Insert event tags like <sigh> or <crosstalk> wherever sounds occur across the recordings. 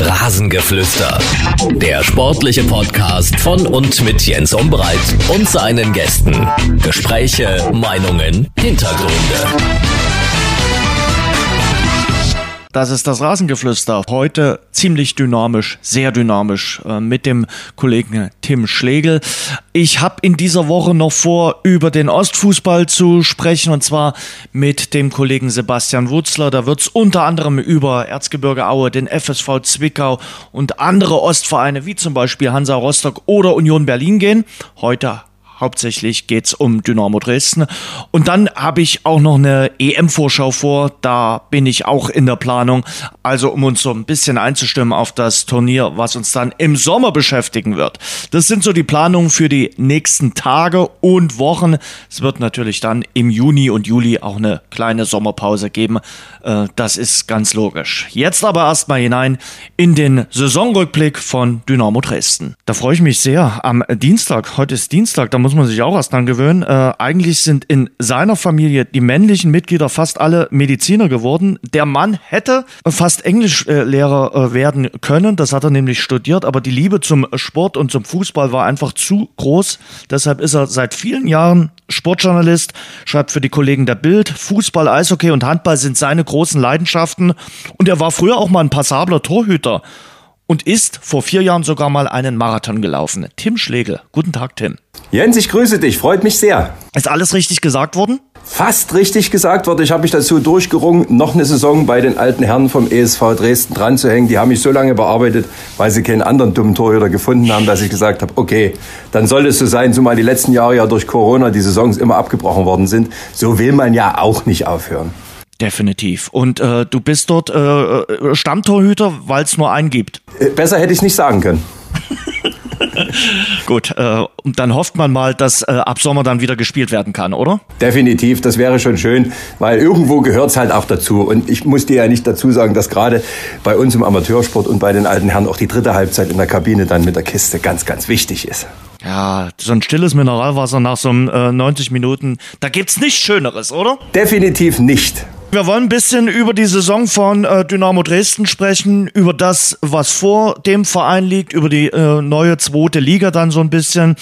Rasengeflüster. Der sportliche Podcast von und mit Jens Umbreit und seinen Gästen. Gespräche, Meinungen, Hintergründe. Das ist das Rasengeflüster. Heute ziemlich dynamisch, sehr dynamisch äh, mit dem Kollegen Tim Schlegel. Ich habe in dieser Woche noch vor, über den Ostfußball zu sprechen und zwar mit dem Kollegen Sebastian Wutzler. Da wird es unter anderem über Erzgebirge Aue, den FSV Zwickau und andere Ostvereine wie zum Beispiel Hansa Rostock oder Union Berlin gehen. Heute Hauptsächlich geht's um Dynamo Dresden. Und dann habe ich auch noch eine EM-Vorschau vor. Da bin ich auch in der Planung. Also um uns so ein bisschen einzustimmen auf das Turnier, was uns dann im Sommer beschäftigen wird. Das sind so die Planungen für die nächsten Tage und Wochen. Es wird natürlich dann im Juni und Juli auch eine kleine Sommerpause geben. Äh, das ist ganz logisch. Jetzt aber erstmal hinein in den Saisonrückblick von Dynamo Dresden. Da freue ich mich sehr. Am Dienstag, heute ist Dienstag, da muss man sich auch erst dran gewöhnen. Äh, eigentlich sind in seiner Familie die männlichen Mitglieder fast alle Mediziner geworden. Der Mann hätte fast Englischlehrer äh, werden können. Das hat er nämlich studiert. Aber die Liebe zum Sport und zum Fußball war einfach zu groß. Deshalb ist er seit vielen Jahren Sportjournalist, schreibt für die Kollegen der Bild. Fußball, Eishockey und Handball sind seine großen Leidenschaften. Und er war früher auch mal ein passabler Torhüter und ist vor vier Jahren sogar mal einen Marathon gelaufen. Tim Schlegel. Guten Tag, Tim. Jens, ich grüße dich, freut mich sehr. Ist alles richtig gesagt worden? Fast richtig gesagt worden. Ich habe mich dazu durchgerungen, noch eine Saison bei den alten Herren vom ESV Dresden dran zu hängen. Die haben mich so lange bearbeitet, weil sie keinen anderen dummen Torhüter gefunden haben, dass ich gesagt habe, okay, dann soll es so sein, zumal die letzten Jahre ja durch Corona die Saisons immer abgebrochen worden sind. So will man ja auch nicht aufhören. Definitiv. Und äh, du bist dort äh, äh Stammtorhüter, weil es nur einen gibt. Äh, besser hätte ich es nicht sagen können. <laughs> Gut, äh, und dann hofft man mal, dass äh, ab Sommer dann wieder gespielt werden kann, oder? Definitiv, das wäre schon schön, weil irgendwo gehört es halt auch dazu. Und ich muss dir ja nicht dazu sagen, dass gerade bei uns im Amateursport und bei den alten Herren auch die dritte Halbzeit in der Kabine dann mit der Kiste ganz, ganz wichtig ist. Ja, so ein stilles Mineralwasser nach so einem, äh, 90 Minuten, da gibt's nichts Schöneres, oder? Definitiv nicht. Wir wollen ein bisschen über die Saison von äh, Dynamo Dresden sprechen, über das, was vor dem Verein liegt, über die äh, neue zweite Liga dann so ein bisschen.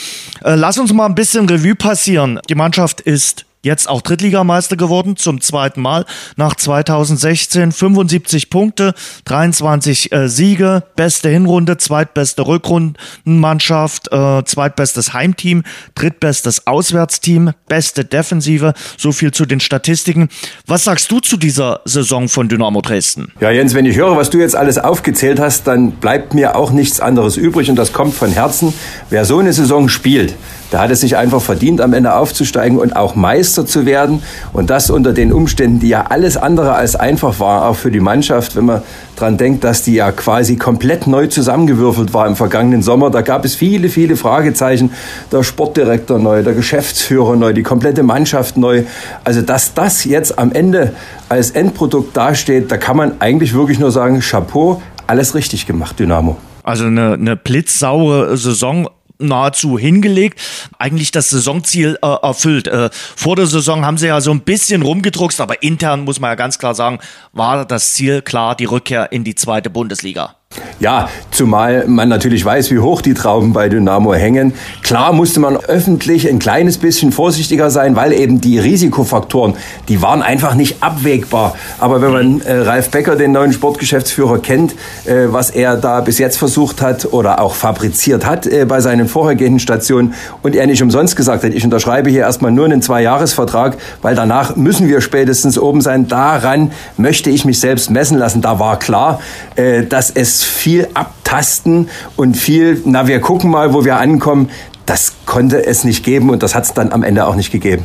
Äh, lass uns mal ein bisschen Revue passieren. Die Mannschaft ist jetzt auch Drittligameister geworden, zum zweiten Mal nach 2016. 75 Punkte, 23 äh, Siege, beste Hinrunde, zweitbeste Rückrundenmannschaft, äh, zweitbestes Heimteam, drittbestes Auswärtsteam, beste Defensive. So viel zu den Statistiken. Was sagst du zu dieser Saison von Dynamo Dresden? Ja, Jens, wenn ich höre, was du jetzt alles aufgezählt hast, dann bleibt mir auch nichts anderes übrig und das kommt von Herzen. Wer so eine Saison spielt, da hat es sich einfach verdient, am Ende aufzusteigen und auch Meister zu werden. Und das unter den Umständen, die ja alles andere als einfach war, auch für die Mannschaft, wenn man dran denkt, dass die ja quasi komplett neu zusammengewürfelt war im vergangenen Sommer. Da gab es viele, viele Fragezeichen. Der Sportdirektor neu, der Geschäftsführer neu, die komplette Mannschaft neu. Also, dass das jetzt am Ende als Endprodukt dasteht, da kann man eigentlich wirklich nur sagen, Chapeau, alles richtig gemacht, Dynamo. Also eine, eine blitzsaure Saison nahezu hingelegt, eigentlich das Saisonziel äh, erfüllt. Äh, vor der Saison haben sie ja so ein bisschen rumgedruckst, aber intern muss man ja ganz klar sagen, war das Ziel klar die Rückkehr in die zweite Bundesliga. Ja, zumal man natürlich weiß, wie hoch die Trauben bei Dynamo hängen. Klar musste man öffentlich ein kleines bisschen vorsichtiger sein, weil eben die Risikofaktoren, die waren einfach nicht abwägbar. Aber wenn man äh, Ralf Becker, den neuen Sportgeschäftsführer, kennt, äh, was er da bis jetzt versucht hat oder auch fabriziert hat äh, bei seinen vorhergehenden Stationen und er nicht umsonst gesagt hat, ich unterschreibe hier erstmal nur einen Zweijahresvertrag, weil danach müssen wir spätestens oben sein. Daran möchte ich mich selbst messen lassen. Da war klar, äh, dass es viel abtasten und viel, na, wir gucken mal, wo wir ankommen. Das konnte es nicht geben und das hat es dann am Ende auch nicht gegeben.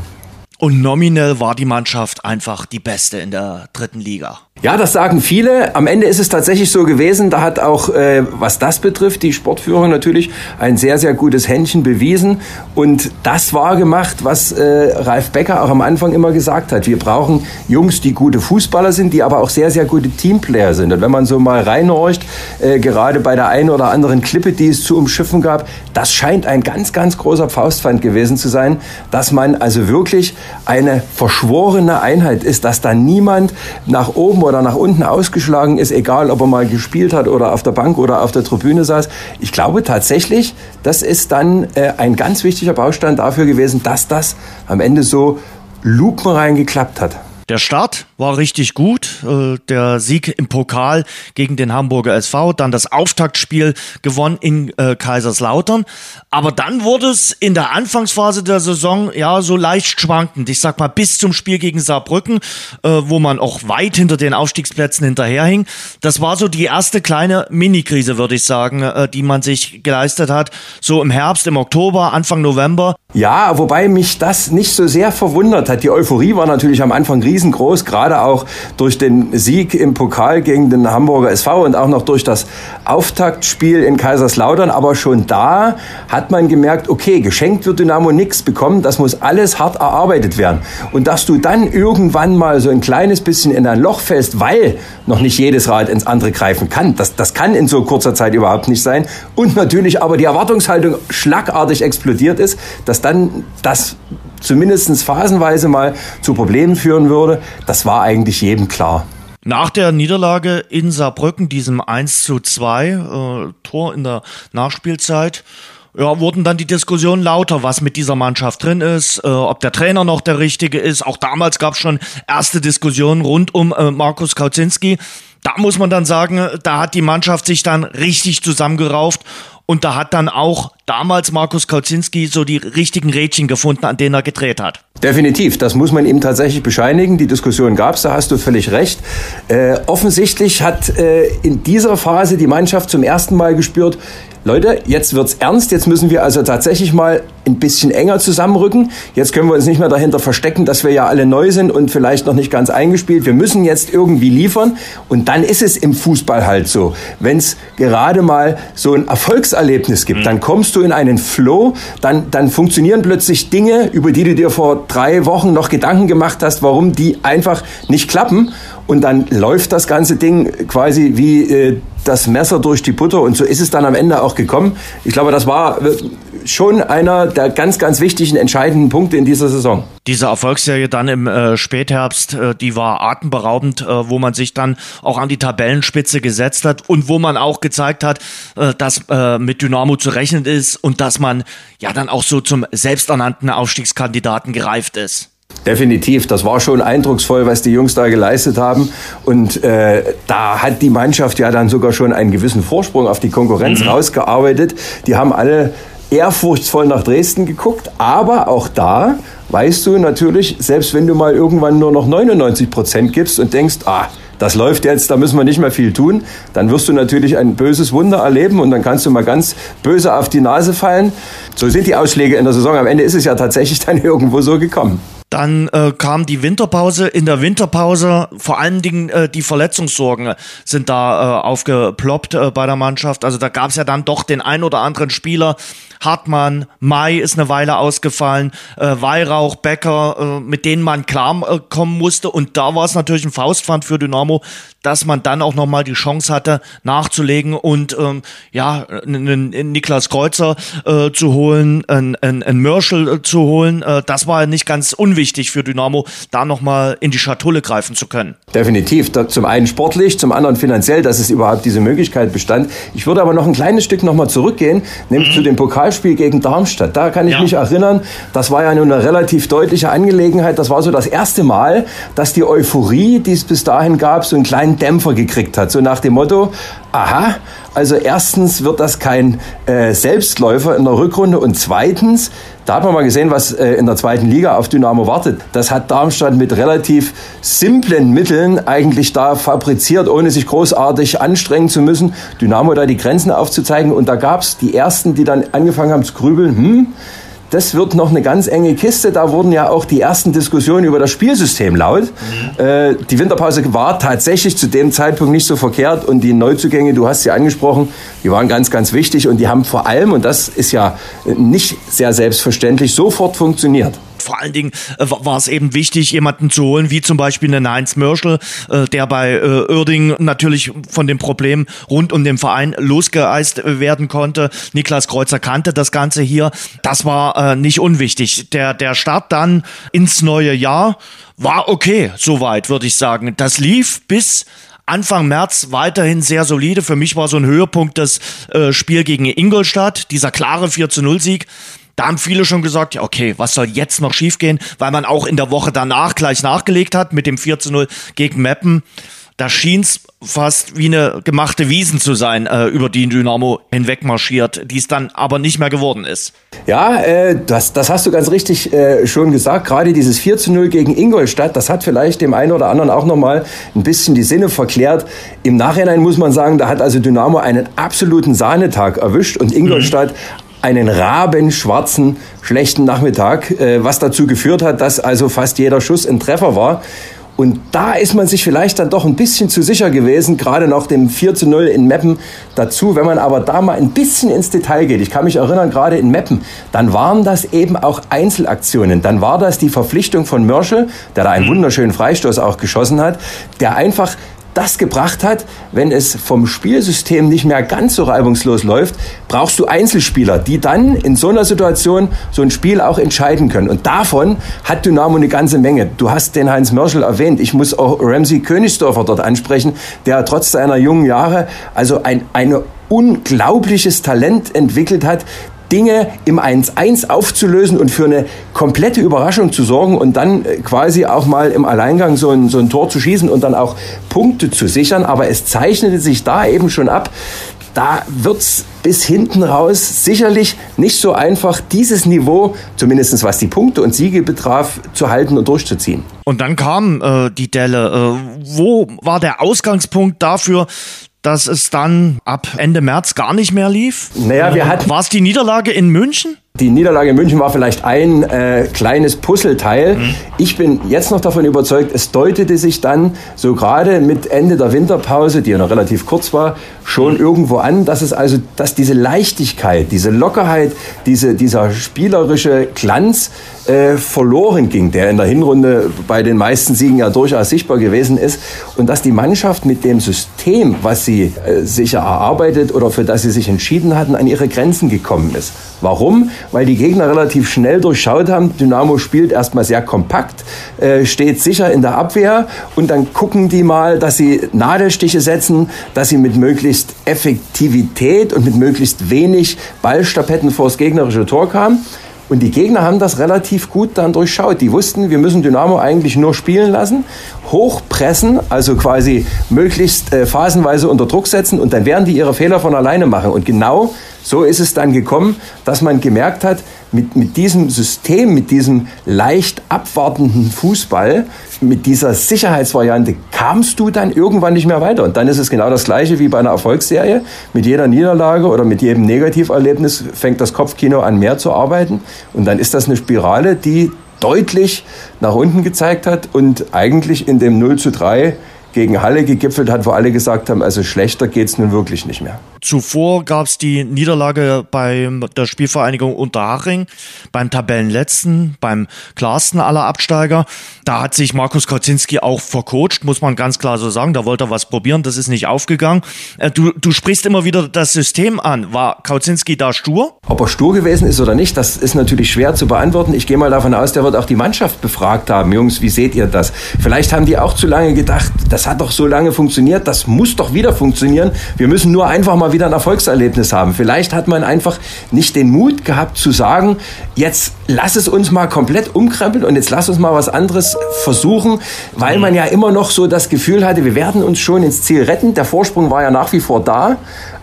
Und nominell war die Mannschaft einfach die beste in der dritten Liga. Ja, das sagen viele. Am Ende ist es tatsächlich so gewesen. Da hat auch, äh, was das betrifft, die Sportführung natürlich ein sehr, sehr gutes Händchen bewiesen. Und das war gemacht, was äh, Ralf Becker auch am Anfang immer gesagt hat. Wir brauchen Jungs, die gute Fußballer sind, die aber auch sehr, sehr gute Teamplayer sind. Und wenn man so mal reinhorcht, äh, gerade bei der einen oder anderen Klippe, die es zu umschiffen gab, das scheint ein ganz, ganz großer Faustpfand gewesen zu sein, dass man also wirklich eine verschworene Einheit ist, dass da niemand nach oben oder nach unten ausgeschlagen ist, egal ob er mal gespielt hat oder auf der Bank oder auf der Tribüne saß. Ich glaube tatsächlich, das ist dann äh, ein ganz wichtiger Baustein dafür gewesen, dass das am Ende so lupenrein geklappt hat. Der Start war richtig gut. Äh, der Sieg im Pokal gegen den Hamburger SV, dann das Auftaktspiel gewonnen in äh, Kaiserslautern. Aber dann wurde es in der Anfangsphase der Saison ja so leicht schwankend. Ich sag mal bis zum Spiel gegen Saarbrücken, äh, wo man auch weit hinter den Aufstiegsplätzen hinterherhing. Das war so die erste kleine Mini-Krise, würde ich sagen, die man sich geleistet hat. So im Herbst, im Oktober, Anfang November. Ja, wobei mich das nicht so sehr verwundert hat. Die Euphorie war natürlich am Anfang riesengroß, gerade auch durch den Sieg im Pokal gegen den Hamburger SV und auch noch durch das Auftaktspiel in Kaiserslautern. Aber schon da hat man gemerkt, okay, geschenkt wird Dynamo nichts bekommen, das muss alles hart erarbeitet werden. Und dass du dann irgendwann mal so ein kleines bisschen in ein Loch fällst, weil noch nicht jedes Rad ins andere greifen kann, das, das kann in so kurzer Zeit überhaupt nicht sein. Und natürlich aber die Erwartungshaltung schlagartig explodiert ist, dass dann das zumindest phasenweise mal zu Problemen führen würde, das war eigentlich jedem klar. Nach der Niederlage in Saarbrücken, diesem 1 zu 2 äh, Tor in der Nachspielzeit, ja, wurden dann die Diskussionen lauter, was mit dieser Mannschaft drin ist, äh, ob der Trainer noch der richtige ist. Auch damals gab es schon erste Diskussionen rund um äh, Markus Kauzinski. Da muss man dann sagen, da hat die Mannschaft sich dann richtig zusammengerauft und da hat dann auch damals Markus Kauzinski so die richtigen Rädchen gefunden, an denen er gedreht hat. Definitiv, das muss man ihm tatsächlich bescheinigen. Die Diskussion gab es, da hast du völlig recht. Äh, offensichtlich hat äh, in dieser Phase die Mannschaft zum ersten Mal gespürt, Leute, jetzt wird's ernst. Jetzt müssen wir also tatsächlich mal ein bisschen enger zusammenrücken. Jetzt können wir uns nicht mehr dahinter verstecken, dass wir ja alle neu sind und vielleicht noch nicht ganz eingespielt. Wir müssen jetzt irgendwie liefern. Und dann ist es im Fußball halt so. Wenn es gerade mal so ein Erfolgserlebnis gibt, mhm. dann kommst du in einen Flow, dann, dann funktionieren plötzlich Dinge, über die du dir vor drei Wochen noch Gedanken gemacht hast, warum die einfach nicht klappen. Und dann läuft das ganze Ding quasi wie äh, das Messer durch die Butter und so ist es dann am Ende auch gekommen. Ich glaube, das war äh, schon einer der ganz, ganz wichtigen, entscheidenden Punkte in dieser Saison. Diese Erfolgsserie dann im äh, Spätherbst, äh, die war atemberaubend, äh, wo man sich dann auch an die Tabellenspitze gesetzt hat und wo man auch gezeigt hat, äh, dass äh, mit Dynamo zu rechnen ist und dass man ja dann auch so zum selbsternannten Aufstiegskandidaten gereift ist. Definitiv, das war schon eindrucksvoll, was die Jungs da geleistet haben. Und äh, da hat die Mannschaft ja dann sogar schon einen gewissen Vorsprung auf die Konkurrenz mhm. rausgearbeitet. Die haben alle ehrfurchtsvoll nach Dresden geguckt, aber auch da weißt du natürlich, selbst wenn du mal irgendwann nur noch 99 Prozent gibst und denkst, ah, das läuft jetzt, da müssen wir nicht mehr viel tun, dann wirst du natürlich ein böses Wunder erleben und dann kannst du mal ganz böse auf die Nase fallen. So sind die Ausschläge in der Saison. Am Ende ist es ja tatsächlich <laughs> dann irgendwo so gekommen. Dann äh, kam die Winterpause. In der Winterpause vor allen Dingen äh, die Verletzungssorgen sind da äh, aufgeploppt äh, bei der Mannschaft. Also da gab es ja dann doch den ein oder anderen Spieler. Hartmann, Mai ist eine Weile ausgefallen, äh, Weihrauch, Becker, äh, mit denen man klarkommen musste. Und da war es natürlich ein Faustpfand für Dynamo, dass man dann auch nochmal die Chance hatte, nachzulegen und ähm, ja, einen Niklas Kreuzer äh, zu holen, einen, einen Mörschel äh, zu holen. Äh, das war nicht ganz unwichtig für Dynamo, da nochmal in die Schatulle greifen zu können. Definitiv. zum einen sportlich, zum anderen finanziell, dass es überhaupt diese Möglichkeit bestand. Ich würde aber noch ein kleines Stück nochmal zurückgehen, nämlich mhm. zu dem Pokalspiel gegen Darmstadt. Da kann ich ja. mich erinnern, das war ja nun eine relativ deutliche Angelegenheit. Das war so das erste Mal, dass die Euphorie, die es bis dahin gab, so einen kleinen Dämpfer gekriegt hat. So nach dem Motto, aha, also erstens wird das kein äh, Selbstläufer in der Rückrunde und zweitens, da hat man mal gesehen, was äh, in der zweiten Liga auf Dynamo wartet. Das hat Darmstadt mit relativ simplen Mitteln eigentlich da fabriziert, ohne sich großartig anstrengen zu müssen, Dynamo da die Grenzen aufzuzeigen. Und da gab es die ersten, die dann angefangen haben zu grübeln, hm, das wird noch eine ganz enge Kiste. Da wurden ja auch die ersten Diskussionen über das Spielsystem laut. Mhm. Äh, die Winterpause war tatsächlich zu dem Zeitpunkt nicht so verkehrt und die Neuzugänge, du hast sie angesprochen, die waren ganz, ganz wichtig und die haben vor allem, und das ist ja nicht sehr selbstverständlich, sofort funktioniert. Vor allen Dingen äh, war es eben wichtig, jemanden zu holen, wie zum Beispiel einen Heinz Mörschel, äh, der bei äh, Oerding natürlich von dem Problem rund um den Verein losgeeist werden konnte. Niklas Kreuzer kannte das Ganze hier. Das war äh, nicht unwichtig. Der, der Start dann ins neue Jahr war okay, soweit würde ich sagen. Das lief bis Anfang März weiterhin sehr solide. Für mich war so ein Höhepunkt das äh, Spiel gegen Ingolstadt, dieser klare 4 zu 0 Sieg. Da haben viele schon gesagt, ja, okay, was soll jetzt noch schiefgehen, weil man auch in der Woche danach gleich nachgelegt hat mit dem 4 zu 0 gegen Meppen da schien es fast wie eine gemachte Wiesen zu sein, äh, über die Dynamo hinweg marschiert, die es dann aber nicht mehr geworden ist. Ja, äh, das, das hast du ganz richtig äh, schon gesagt. Gerade dieses 4 zu 0 gegen Ingolstadt, das hat vielleicht dem einen oder anderen auch nochmal ein bisschen die Sinne verklärt. Im Nachhinein muss man sagen, da hat also Dynamo einen absoluten Sahnetag erwischt und Ingolstadt mhm einen rabenschwarzen, schlechten Nachmittag, äh, was dazu geführt hat, dass also fast jeder Schuss ein Treffer war. Und da ist man sich vielleicht dann doch ein bisschen zu sicher gewesen, gerade nach dem 4 zu 0 in Meppen dazu. Wenn man aber da mal ein bisschen ins Detail geht, ich kann mich erinnern, gerade in Meppen, dann waren das eben auch Einzelaktionen. Dann war das die Verpflichtung von Mörschel, der da einen wunderschönen Freistoß auch geschossen hat, der einfach das gebracht hat, wenn es vom Spielsystem nicht mehr ganz so reibungslos läuft, brauchst du Einzelspieler, die dann in so einer Situation so ein Spiel auch entscheiden können. Und davon hat Dynamo eine ganze Menge. Du hast den Heinz Mörschel erwähnt. Ich muss auch Ramsey Königsdorfer dort ansprechen, der trotz seiner jungen Jahre also ein, ein unglaubliches Talent entwickelt hat, Dinge im 1-1 aufzulösen und für eine komplette Überraschung zu sorgen und dann äh, quasi auch mal im Alleingang so ein, so ein Tor zu schießen und dann auch Punkte zu sichern. Aber es zeichnete sich da eben schon ab, da wird's bis hinten raus sicherlich nicht so einfach, dieses Niveau, zumindest was die Punkte und Siege betraf, zu halten und durchzuziehen. Und dann kam äh, die Delle. Äh, wo war der Ausgangspunkt dafür, dass es dann ab Ende März gar nicht mehr lief? Naja, wir hatten. War es die Niederlage in München? Die Niederlage in München war vielleicht ein äh, kleines Puzzleteil. Mhm. Ich bin jetzt noch davon überzeugt, es deutete sich dann so gerade mit Ende der Winterpause, die ja noch relativ kurz war, schon irgendwo an, dass es also, dass diese Leichtigkeit, diese Lockerheit, diese, dieser spielerische Glanz äh, verloren ging, der in der Hinrunde bei den meisten Siegen ja durchaus sichtbar gewesen ist und dass die Mannschaft mit dem System, was sie äh, sich erarbeitet oder für das sie sich entschieden hatten, an ihre Grenzen gekommen ist. Warum? Weil die Gegner relativ schnell durchschaut haben, Dynamo spielt erstmal sehr kompakt, äh, steht sicher in der Abwehr und dann gucken die mal, dass sie Nadelstiche setzen, dass sie mit möglichst Effektivität und mit möglichst wenig Ballstapetten vors gegnerische Tor kamen. Und die Gegner haben das relativ gut dann durchschaut. Die wussten, wir müssen Dynamo eigentlich nur spielen lassen, hochpressen, also quasi möglichst äh, phasenweise unter Druck setzen und dann werden die ihre Fehler von alleine machen. Und genau so ist es dann gekommen, dass man gemerkt hat, mit, mit diesem System, mit diesem leicht abwartenden Fußball, mit dieser Sicherheitsvariante kamst du dann irgendwann nicht mehr weiter. Und dann ist es genau das Gleiche wie bei einer Erfolgsserie. Mit jeder Niederlage oder mit jedem Negativerlebnis fängt das Kopfkino an mehr zu arbeiten. Und dann ist das eine Spirale, die deutlich nach unten gezeigt hat und eigentlich in dem 0 zu 3 gegen Halle gegipfelt hat, wo alle gesagt haben, also schlechter geht's nun wirklich nicht mehr. Zuvor gab es die Niederlage bei der Spielvereinigung Unterhaching, beim Tabellenletzten, beim klarsten aller Absteiger. Da hat sich Markus Kauzinski auch vercoacht, muss man ganz klar so sagen. Da wollte er was probieren, das ist nicht aufgegangen. Äh, du, du sprichst immer wieder das System an. War Kauzinski da stur? Ob er stur gewesen ist oder nicht, das ist natürlich schwer zu beantworten. Ich gehe mal davon aus, der wird auch die Mannschaft befragt haben. Jungs, wie seht ihr das? Vielleicht haben die auch zu lange gedacht, das hat doch so lange funktioniert, das muss doch wieder funktionieren. Wir müssen nur einfach mal wieder ein Erfolgserlebnis haben. Vielleicht hat man einfach nicht den Mut gehabt zu sagen, jetzt lass es uns mal komplett umkrempeln und jetzt lass uns mal was anderes versuchen, weil man ja immer noch so das Gefühl hatte, wir werden uns schon ins Ziel retten. Der Vorsprung war ja nach wie vor da.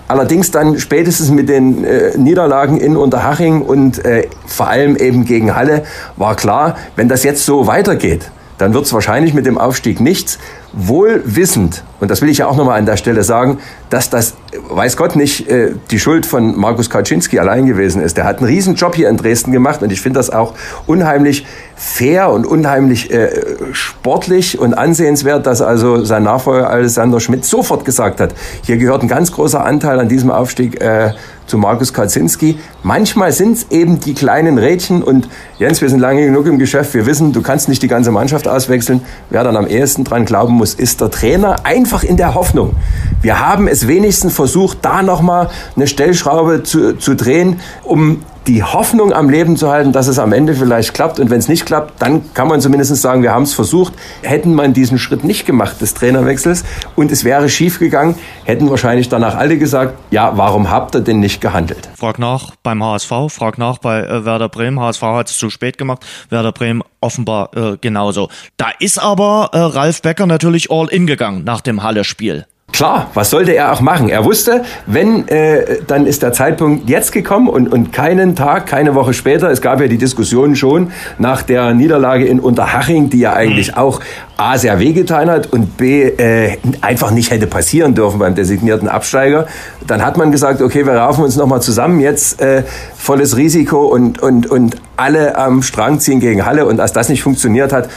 Allerdings dann spätestens mit den äh, Niederlagen in Unterhaching und äh, vor allem eben gegen Halle war klar, wenn das jetzt so weitergeht, dann wird es wahrscheinlich mit dem Aufstieg nichts, wohl wissend, und das will ich ja auch nochmal an der Stelle sagen, dass das, weiß Gott nicht, äh, die Schuld von Markus Kaczynski allein gewesen ist. Der hat einen riesen Job hier in Dresden gemacht und ich finde das auch unheimlich fair und unheimlich äh, sportlich und ansehenswert, dass also sein Nachfolger Alexander Schmidt sofort gesagt hat, hier gehört ein ganz großer Anteil an diesem Aufstieg äh, zu Markus Kaczynski. Manchmal sind es eben die kleinen Rädchen und Jens, wir sind lange genug im Geschäft, wir wissen, du kannst nicht die ganze Mannschaft auswechseln. Wer dann am ehesten dran glauben muss, ist der Trainer, einfach in der Hoffnung. Wir haben es wenigstens versucht, da nochmal eine Stellschraube zu, zu drehen, um die Hoffnung am Leben zu halten, dass es am Ende vielleicht klappt. Und wenn es nicht klappt, dann kann man zumindest sagen, wir haben es versucht. Hätten man diesen Schritt nicht gemacht des Trainerwechsels und es wäre schief gegangen, hätten wahrscheinlich danach alle gesagt, ja, warum habt ihr denn nicht gehandelt? Frag nach beim HSV, frag nach bei äh, Werder Bremen. HSV hat es zu spät gemacht, Werder Bremen offenbar äh, genauso. Da ist aber äh, Ralf Becker natürlich all in gegangen nach dem Halle-Spiel. Klar, was sollte er auch machen? Er wusste, wenn, äh, dann ist der Zeitpunkt jetzt gekommen und, und keinen Tag, keine Woche später, es gab ja die Diskussion schon nach der Niederlage in Unterhaching, die ja eigentlich mhm. auch A, sehr wehgetan hat und B, äh, einfach nicht hätte passieren dürfen beim designierten Absteiger. Dann hat man gesagt, okay, wir raufen uns nochmal zusammen, jetzt äh, volles Risiko und, und, und alle am Strang ziehen gegen Halle und als das nicht funktioniert hat,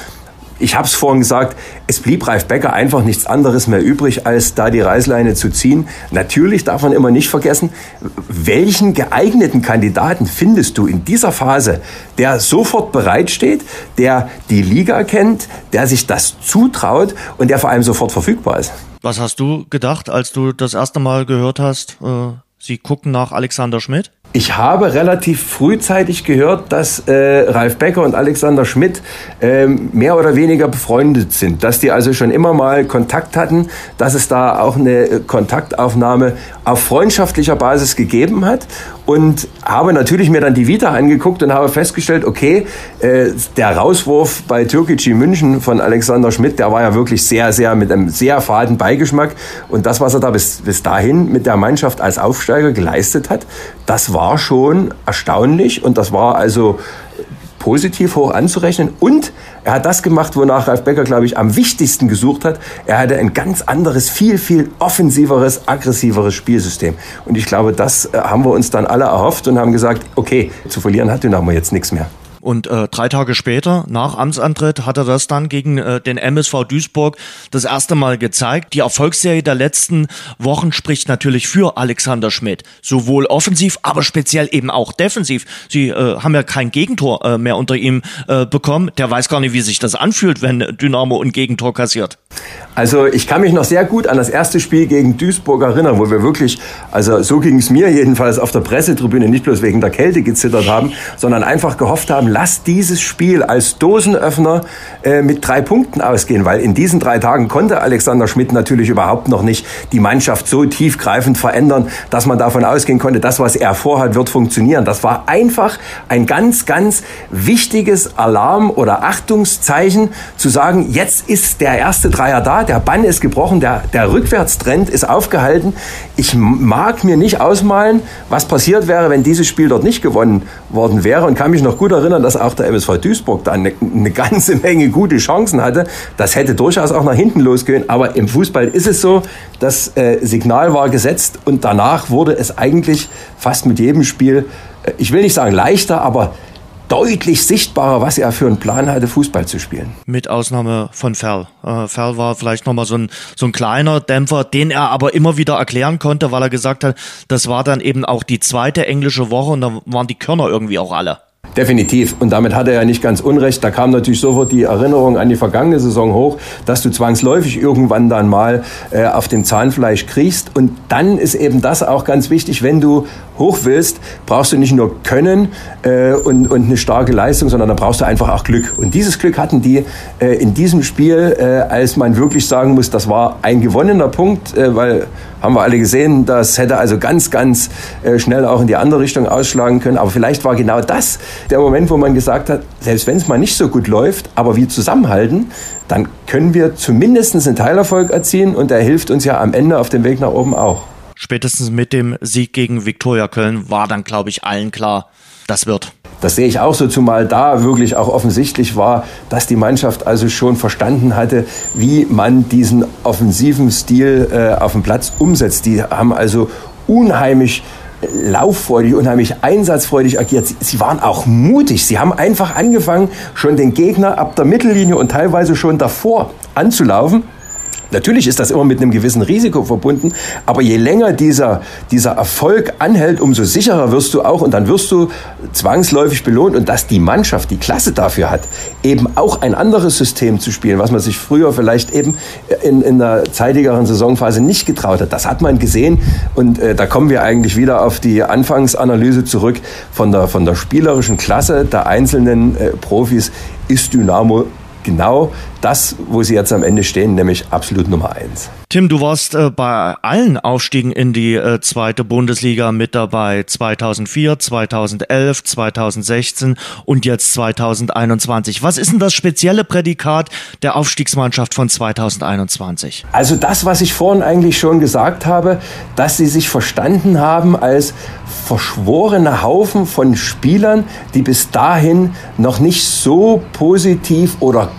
ich habe es vorhin gesagt, es blieb Ralf Becker einfach nichts anderes mehr übrig, als da die Reißleine zu ziehen. Natürlich darf man immer nicht vergessen, welchen geeigneten Kandidaten findest du in dieser Phase, der sofort bereitsteht, der die Liga kennt, der sich das zutraut und der vor allem sofort verfügbar ist. Was hast du gedacht, als du das erste Mal gehört hast, äh, sie gucken nach Alexander Schmidt? Ich habe relativ frühzeitig gehört, dass äh, Ralf Becker und Alexander Schmidt äh, mehr oder weniger befreundet sind, dass die also schon immer mal Kontakt hatten, dass es da auch eine äh, Kontaktaufnahme auf freundschaftlicher Basis gegeben hat und habe natürlich mir dann die Vita angeguckt und habe festgestellt, okay, äh, der Rauswurf bei Türkgücü München von Alexander Schmidt, der war ja wirklich sehr, sehr mit einem sehr faden Beigeschmack. Und das, was er da bis, bis dahin mit der Mannschaft als Aufsteiger geleistet hat, das war schon erstaunlich. Und das war also positiv hoch anzurechnen. Und er hat das gemacht, wonach Ralf Becker, glaube ich, am wichtigsten gesucht hat. Er hatte ein ganz anderes, viel, viel offensiveres, aggressiveres Spielsystem. Und ich glaube, das äh, haben wir uns dann alle erhofft und haben gesagt, okay, zu verlieren hat Dynamo jetzt nichts mehr. Und äh, drei Tage später, nach Amtsantritt, hat er das dann gegen äh, den MSV Duisburg das erste Mal gezeigt. Die Erfolgsserie der letzten Wochen spricht natürlich für Alexander Schmidt. Sowohl offensiv, aber speziell eben auch defensiv. Sie äh, haben ja kein Gegentor äh, mehr unter ihm äh, bekommen. Der weiß gar nicht, wie sich das anfühlt, wenn Dynamo ein Gegentor kassiert. Also ich kann mich noch sehr gut an das erste Spiel gegen Duisburg erinnern, wo wir wirklich, also so ging es mir jedenfalls auf der Pressetribüne, nicht bloß wegen der Kälte gezittert haben, sondern einfach gehofft haben, lass dieses Spiel als Dosenöffner äh, mit drei Punkten ausgehen, weil in diesen drei Tagen konnte Alexander Schmidt natürlich überhaupt noch nicht die Mannschaft so tiefgreifend verändern, dass man davon ausgehen konnte, das, was er vorhat, wird funktionieren. Das war einfach ein ganz, ganz wichtiges Alarm- oder Achtungszeichen, zu sagen, jetzt ist der erste Dreier da, der Bann ist gebrochen, der, der Rückwärtstrend ist aufgehalten. Ich mag mir nicht ausmalen, was passiert wäre, wenn dieses Spiel dort nicht gewonnen worden wäre und kann mich noch gut erinnern, dass auch der MSV Duisburg da eine, eine ganze Menge gute Chancen hatte. Das hätte durchaus auch nach hinten losgehen, aber im Fußball ist es so, das äh, Signal war gesetzt und danach wurde es eigentlich fast mit jedem Spiel, äh, ich will nicht sagen leichter, aber deutlich sichtbarer, was er für einen Plan hatte, Fußball zu spielen. Mit Ausnahme von Ferl. Äh, Ferl war vielleicht nochmal so ein, so ein kleiner Dämpfer, den er aber immer wieder erklären konnte, weil er gesagt hat, das war dann eben auch die zweite englische Woche und da waren die Körner irgendwie auch alle. Definitiv. Und damit hat er ja nicht ganz unrecht. Da kam natürlich sofort die Erinnerung an die vergangene Saison hoch, dass du zwangsläufig irgendwann dann mal äh, auf dem Zahnfleisch kriegst. Und dann ist eben das auch ganz wichtig, wenn du hoch willst, brauchst du nicht nur Können äh, und, und eine starke Leistung, sondern da brauchst du einfach auch Glück. Und dieses Glück hatten die äh, in diesem Spiel, äh, als man wirklich sagen muss, das war ein gewonnener Punkt, äh, weil haben wir alle gesehen, das hätte also ganz, ganz äh, schnell auch in die andere Richtung ausschlagen können. Aber vielleicht war genau das der Moment, wo man gesagt hat, selbst wenn es mal nicht so gut läuft, aber wir zusammenhalten, dann können wir zumindest einen Teilerfolg erzielen und der hilft uns ja am Ende auf dem Weg nach oben auch. Spätestens mit dem Sieg gegen Viktoria Köln war dann, glaube ich, allen klar, das wird. Das sehe ich auch so, zumal da wirklich auch offensichtlich war, dass die Mannschaft also schon verstanden hatte, wie man diesen offensiven Stil äh, auf dem Platz umsetzt. Die haben also unheimlich lauffreudig, unheimlich einsatzfreudig agiert. Sie, sie, waren auch mutig. Sie haben einfach angefangen, schon den Gegner ab der Mittellinie und teilweise schon davor anzulaufen Natürlich ist das immer mit einem gewissen Risiko verbunden, aber je länger dieser, dieser Erfolg anhält, umso sicherer wirst du auch und dann wirst du zwangsläufig belohnt und dass die Mannschaft die Klasse dafür hat, eben auch ein anderes System zu spielen, was man sich früher vielleicht eben in, in einer zeitigeren Saisonphase nicht getraut hat. Das hat man gesehen und äh, da kommen wir eigentlich wieder auf die Anfangsanalyse zurück von der, von der spielerischen Klasse der einzelnen äh, Profis ist Dynamo genau das, wo sie jetzt am Ende stehen, nämlich absolut Nummer eins. Tim, du warst äh, bei allen Aufstiegen in die äh, zweite Bundesliga mit dabei. 2004, 2011, 2016 und jetzt 2021. Was ist denn das spezielle Prädikat der Aufstiegsmannschaft von 2021? Also das, was ich vorhin eigentlich schon gesagt habe, dass sie sich verstanden haben als verschworene Haufen von Spielern, die bis dahin noch nicht so positiv oder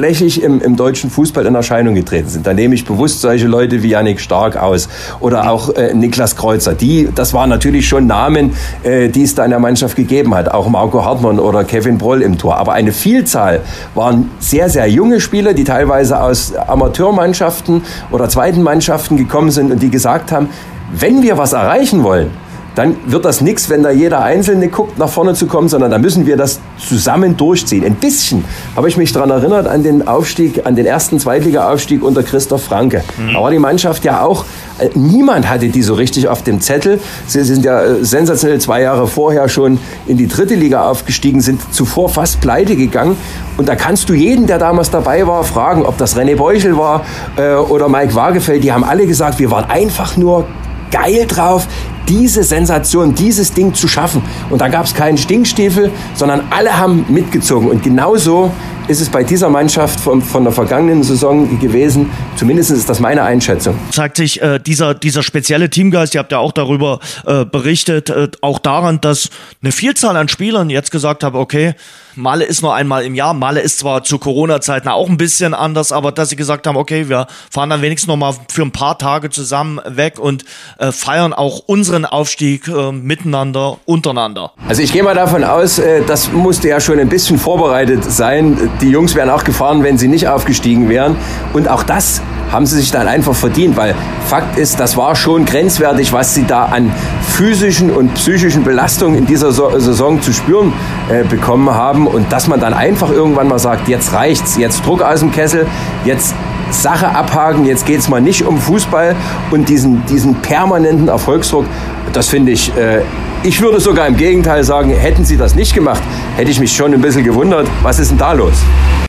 großflächig im, im deutschen Fußball in Erscheinung getreten sind. Da nehme ich bewusst solche Leute wie Yannick Stark aus oder auch äh, Niklas Kreuzer. Die, das waren natürlich schon Namen, äh, die es da in der Mannschaft gegeben hat. Auch Marco Hartmann oder Kevin Broll im Tor. Aber eine Vielzahl waren sehr, sehr junge Spieler, die teilweise aus Amateurmannschaften oder zweiten Mannschaften gekommen sind und die gesagt haben, wenn wir was erreichen wollen, dann wird das nichts, wenn da jeder Einzelne guckt, nach vorne zu kommen, sondern da müssen wir das zusammen durchziehen. Ein bisschen habe ich mich daran erinnert an den Aufstieg, an den ersten Zweitliga-Aufstieg unter Christoph Franke. Mhm. Da war die Mannschaft ja auch, äh, niemand hatte die so richtig auf dem Zettel. Sie sind ja äh, sensationell zwei Jahre vorher schon in die dritte Liga aufgestiegen, sind zuvor fast pleite gegangen. Und da kannst du jeden, der damals dabei war, fragen, ob das René Beuchel war äh, oder Mike Wagefeld. Die haben alle gesagt, wir waren einfach nur geil drauf, diese Sensation, dieses Ding zu schaffen. Und da gab es keinen Stinkstiefel, sondern alle haben mitgezogen. Und genauso ist es bei dieser Mannschaft von, von der vergangenen Saison gewesen. Zumindest ist das meine Einschätzung. Zeigt sich äh, dieser, dieser spezielle Teamgeist, ihr habt ja auch darüber äh, berichtet, äh, auch daran, dass eine Vielzahl an Spielern jetzt gesagt haben, okay, Male ist nur einmal im Jahr. Male ist zwar zu Corona-Zeiten auch ein bisschen anders, aber dass sie gesagt haben, okay, wir fahren dann wenigstens noch mal für ein paar Tage zusammen weg und äh, feiern auch unseren Aufstieg äh, miteinander, untereinander. Also ich gehe mal davon aus, äh, das musste ja schon ein bisschen vorbereitet sein. Die Jungs wären auch gefahren, wenn sie nicht aufgestiegen wären. Und auch das haben sie sich dann einfach verdient, weil Fakt ist, das war schon grenzwertig, was sie da an physischen und psychischen Belastungen in dieser Saison zu spüren äh, bekommen haben und dass man dann einfach irgendwann mal sagt, jetzt reicht's, jetzt Druck aus dem Kessel, jetzt Sache abhaken, jetzt geht es mal nicht um Fußball und diesen, diesen permanenten Erfolgsdruck, das finde ich, äh, ich würde sogar im Gegenteil sagen, hätten sie das nicht gemacht, hätte ich mich schon ein bisschen gewundert, was ist denn da los?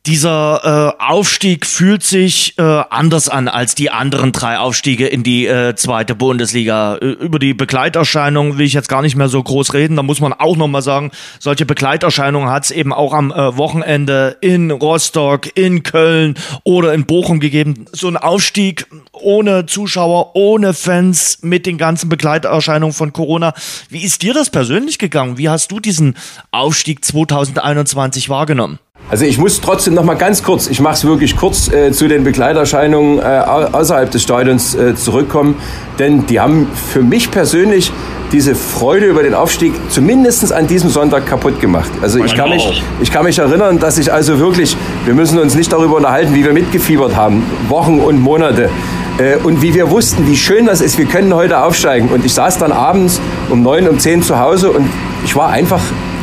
Dieser äh, Aufstieg fühlt sich äh, anders an als die anderen drei Aufstiege in die äh, zweite Bundesliga. Über die Begleiterscheinungen will ich jetzt gar nicht mehr so groß reden. Da muss man auch nochmal sagen, solche Begleiterscheinungen hat es eben auch am äh, Wochenende in Rostock, in Köln oder in Bochum gegeben. So ein Aufstieg ohne Zuschauer, ohne Fans, mit den ganzen Begleiterscheinungen von Corona. Wie ist dir das persönlich gegangen? Wie hast du diesen Aufstieg 2021 wahrgenommen? Also ich muss trotzdem noch mal ganz kurz, ich mache es wirklich kurz, äh, zu den Begleiterscheinungen äh, außerhalb des Stadions äh, zurückkommen, denn die haben für mich persönlich diese Freude über den Aufstieg zumindest an diesem Sonntag kaputt gemacht. Also ich kann, mich, ich kann mich erinnern, dass ich also wirklich, wir müssen uns nicht darüber unterhalten, wie wir mitgefiebert haben, Wochen und Monate. Äh, und wie wir wussten, wie schön das ist, wir können heute aufsteigen. Und ich saß dann abends um neun, um zehn zu Hause und ich war einfach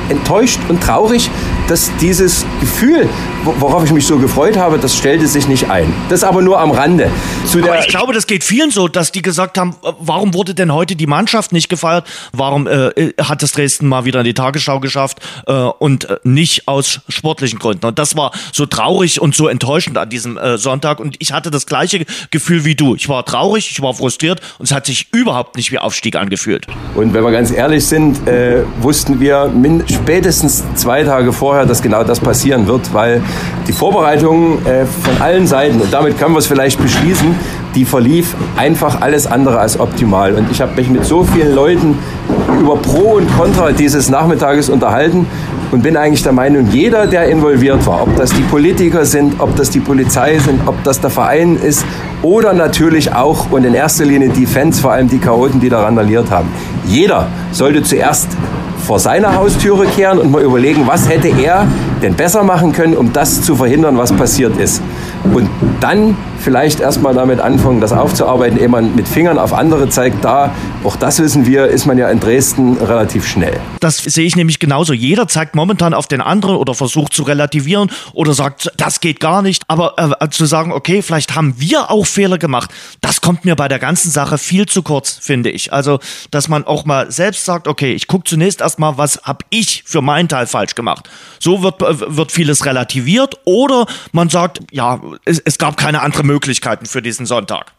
enttäuscht und traurig, dass dieses Gefühl, worauf ich mich so gefreut habe, das stellte sich nicht ein. Das aber nur am Rande. Zu aber ich glaube, das geht vielen so, dass die gesagt haben, warum wurde denn heute die Mannschaft nicht gefeiert? Warum äh, hat es Dresden mal wieder in die Tagesschau geschafft äh, und äh, nicht aus sportlichen Gründen? Und das war so traurig und so enttäuschend an diesem äh, Sonntag. Und ich hatte das gleiche Gefühl wie du. Ich war traurig, ich war frustriert und es hat sich überhaupt nicht wie Aufstieg angefühlt. Und wenn wir ganz ehrlich sind, äh, wussten wir spätestens zwei Tage vorher, dass genau das passieren wird, weil die Vorbereitungen äh, von allen Seiten, und damit können wir es vielleicht beschließen, die verlief einfach alles andere als optimal. Und ich habe mich mit so vielen Leuten über Pro und Contra dieses Nachmittages unterhalten und bin eigentlich der Meinung, jeder, der involviert war, ob das die Politiker sind, ob das die Polizei sind, ob das der Verein ist oder natürlich auch und in erster Linie die Fans, vor allem die Chaoten, die da randaliert haben. Jeder sollte zuerst vor seiner Haustüre kehren und mal überlegen, was hätte er denn besser machen können, um das zu verhindern, was passiert ist. Und dann vielleicht erstmal damit anfangen, das aufzuarbeiten, ehe man mit Fingern auf andere zeigt. Da, auch das wissen wir, ist man ja in Dresden relativ schnell. Das sehe ich nämlich genauso. Jeder zeigt momentan auf den anderen oder versucht zu relativieren oder sagt, das geht gar nicht. Aber äh, zu sagen, okay, vielleicht haben wir auch Fehler gemacht, das kommt mir bei der ganzen Sache viel zu kurz, finde ich. Also, dass man auch mal selbst sagt, okay, ich gucke zunächst erstmal, was habe ich für meinen Teil falsch gemacht. So wird, äh, wird vieles relativiert oder man sagt, ja, es, es gab keine andere Möglichkeiten für diesen Sonntag.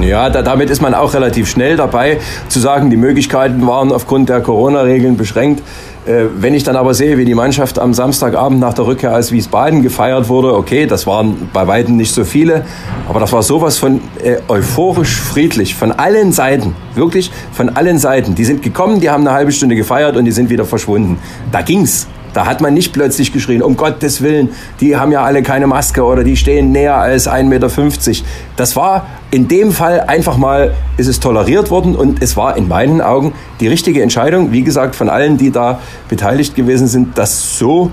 Ja, da, damit ist man auch relativ schnell dabei zu sagen, die Möglichkeiten waren aufgrund der Corona-Regeln beschränkt. Äh, wenn ich dann aber sehe, wie die Mannschaft am Samstagabend nach der Rückkehr aus Wiesbaden gefeiert wurde, okay, das waren bei weitem nicht so viele, aber das war sowas von äh, euphorisch friedlich, von allen Seiten, wirklich von allen Seiten. Die sind gekommen, die haben eine halbe Stunde gefeiert und die sind wieder verschwunden. Da ging's. Da hat man nicht plötzlich geschrien, um Gottes Willen, die haben ja alle keine Maske oder die stehen näher als 1,50 Meter. Das war in dem Fall einfach mal, ist es toleriert worden und es war in meinen Augen die richtige Entscheidung, wie gesagt, von allen, die da beteiligt gewesen sind, das so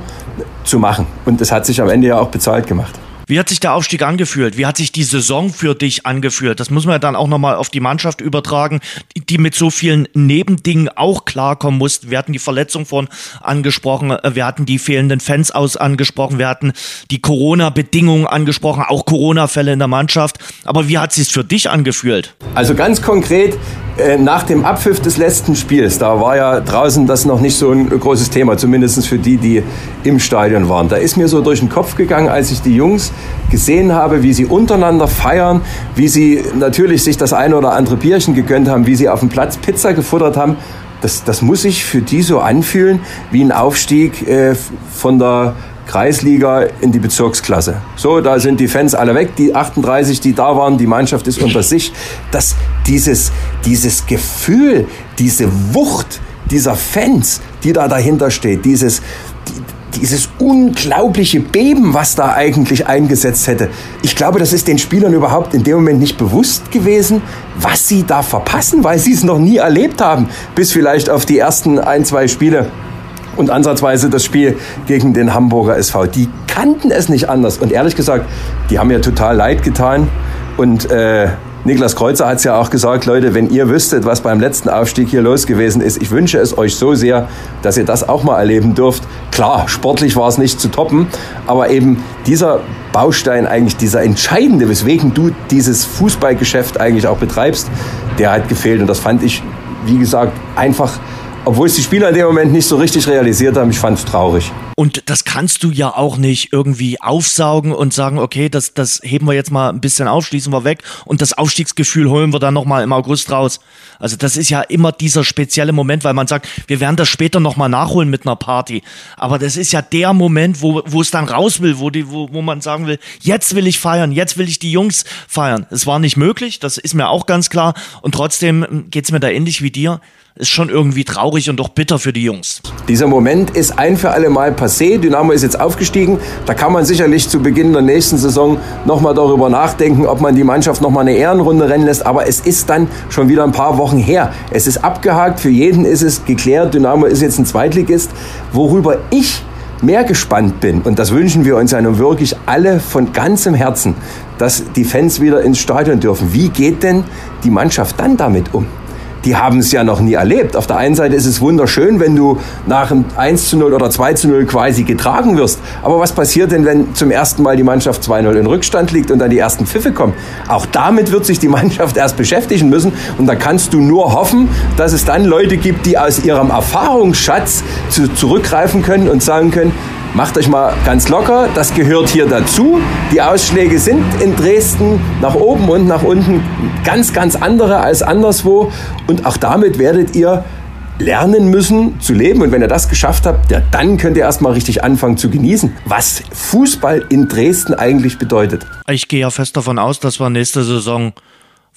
zu machen. Und es hat sich am Ende ja auch bezahlt gemacht. Wie hat sich der Aufstieg angefühlt? Wie hat sich die Saison für dich angefühlt? Das muss man ja dann auch nochmal auf die Mannschaft übertragen, die mit so vielen Nebendingen auch klarkommen mussten. Wir hatten die Verletzung von angesprochen, wir hatten die fehlenden Fans aus angesprochen, wir hatten die Corona-Bedingungen angesprochen, auch Corona-Fälle in der Mannschaft. Aber wie hat sich für dich angefühlt? Also ganz konkret, äh, nach dem Abpfiff des letzten Spiels, da war ja draußen das noch nicht so ein großes Thema, zumindest für die, die im Stadion waren. Da ist mir so durch den Kopf gegangen, als ich die Jungs gesehen habe, wie sie untereinander feiern, wie sie natürlich sich das eine oder andere Bierchen gegönnt haben, wie sie auf dem Platz Pizza gefuttert haben. Das, das muss sich für die so anfühlen wie ein Aufstieg äh, von der Kreisliga in die Bezirksklasse. So, da sind die Fans alle weg, die 38, die da waren, die Mannschaft ist unter sich. Dass dieses, dieses Gefühl, diese Wucht dieser Fans, die da dahinter steht, dieses, dieses unglaubliche Beben, was da eigentlich eingesetzt hätte. Ich glaube, das ist den Spielern überhaupt in dem Moment nicht bewusst gewesen, was sie da verpassen, weil sie es noch nie erlebt haben, bis vielleicht auf die ersten ein, zwei Spiele und ansatzweise das Spiel gegen den Hamburger SV. Die kannten es nicht anders. Und ehrlich gesagt, die haben mir total leid getan. Und äh, Niklas Kreuzer hat es ja auch gesagt, Leute, wenn ihr wüsstet, was beim letzten Aufstieg hier los gewesen ist, ich wünsche es euch so sehr, dass ihr das auch mal erleben dürft. Klar, sportlich war es nicht zu toppen, aber eben dieser Baustein eigentlich, dieser entscheidende, weswegen du dieses Fußballgeschäft eigentlich auch betreibst, der hat gefehlt. Und das fand ich, wie gesagt, einfach obwohl es die Spieler in dem Moment nicht so richtig realisiert haben, ich fand es traurig. Und das kannst du ja auch nicht irgendwie aufsaugen und sagen, okay, das, das heben wir jetzt mal ein bisschen auf, schließen wir weg und das Aufstiegsgefühl holen wir dann nochmal im August raus. Also das ist ja immer dieser spezielle Moment, weil man sagt, wir werden das später nochmal nachholen mit einer Party. Aber das ist ja der Moment, wo, wo es dann raus will, wo, die, wo, wo man sagen will, jetzt will ich feiern, jetzt will ich die Jungs feiern. Es war nicht möglich, das ist mir auch ganz klar. Und trotzdem geht's mir da ähnlich wie dir ist schon irgendwie traurig und doch bitter für die Jungs. Dieser Moment ist ein für alle Mal passé. Dynamo ist jetzt aufgestiegen. Da kann man sicherlich zu Beginn der nächsten Saison nochmal darüber nachdenken, ob man die Mannschaft nochmal eine Ehrenrunde rennen lässt. Aber es ist dann schon wieder ein paar Wochen her. Es ist abgehakt. Für jeden ist es geklärt. Dynamo ist jetzt ein Zweitligist. Worüber ich mehr gespannt bin, und das wünschen wir uns ja nun wirklich alle von ganzem Herzen, dass die Fans wieder ins Stadion dürfen. Wie geht denn die Mannschaft dann damit um? Die haben es ja noch nie erlebt. Auf der einen Seite ist es wunderschön, wenn du nach einem 1 zu 0 oder 2 zu 0 quasi getragen wirst. Aber was passiert denn, wenn zum ersten Mal die Mannschaft 2-0 in Rückstand liegt und dann die ersten Pfiffe kommen? Auch damit wird sich die <laughs> Mannschaft erst beschäftigen müssen. Und da kannst du nur hoffen, dass es dann Leute gibt, die aus ihrem Erfahrungsschatz zu, zurückgreifen können und sagen können, Macht euch mal ganz locker, das gehört hier dazu. Die Ausschläge sind in Dresden nach oben und nach unten ganz, ganz andere als anderswo. Und auch damit werdet ihr lernen müssen zu leben. Und wenn ihr das geschafft habt, ja, dann könnt ihr erstmal richtig anfangen zu genießen, was Fußball in Dresden eigentlich bedeutet. Ich gehe ja fest davon aus, dass wir nächste Saison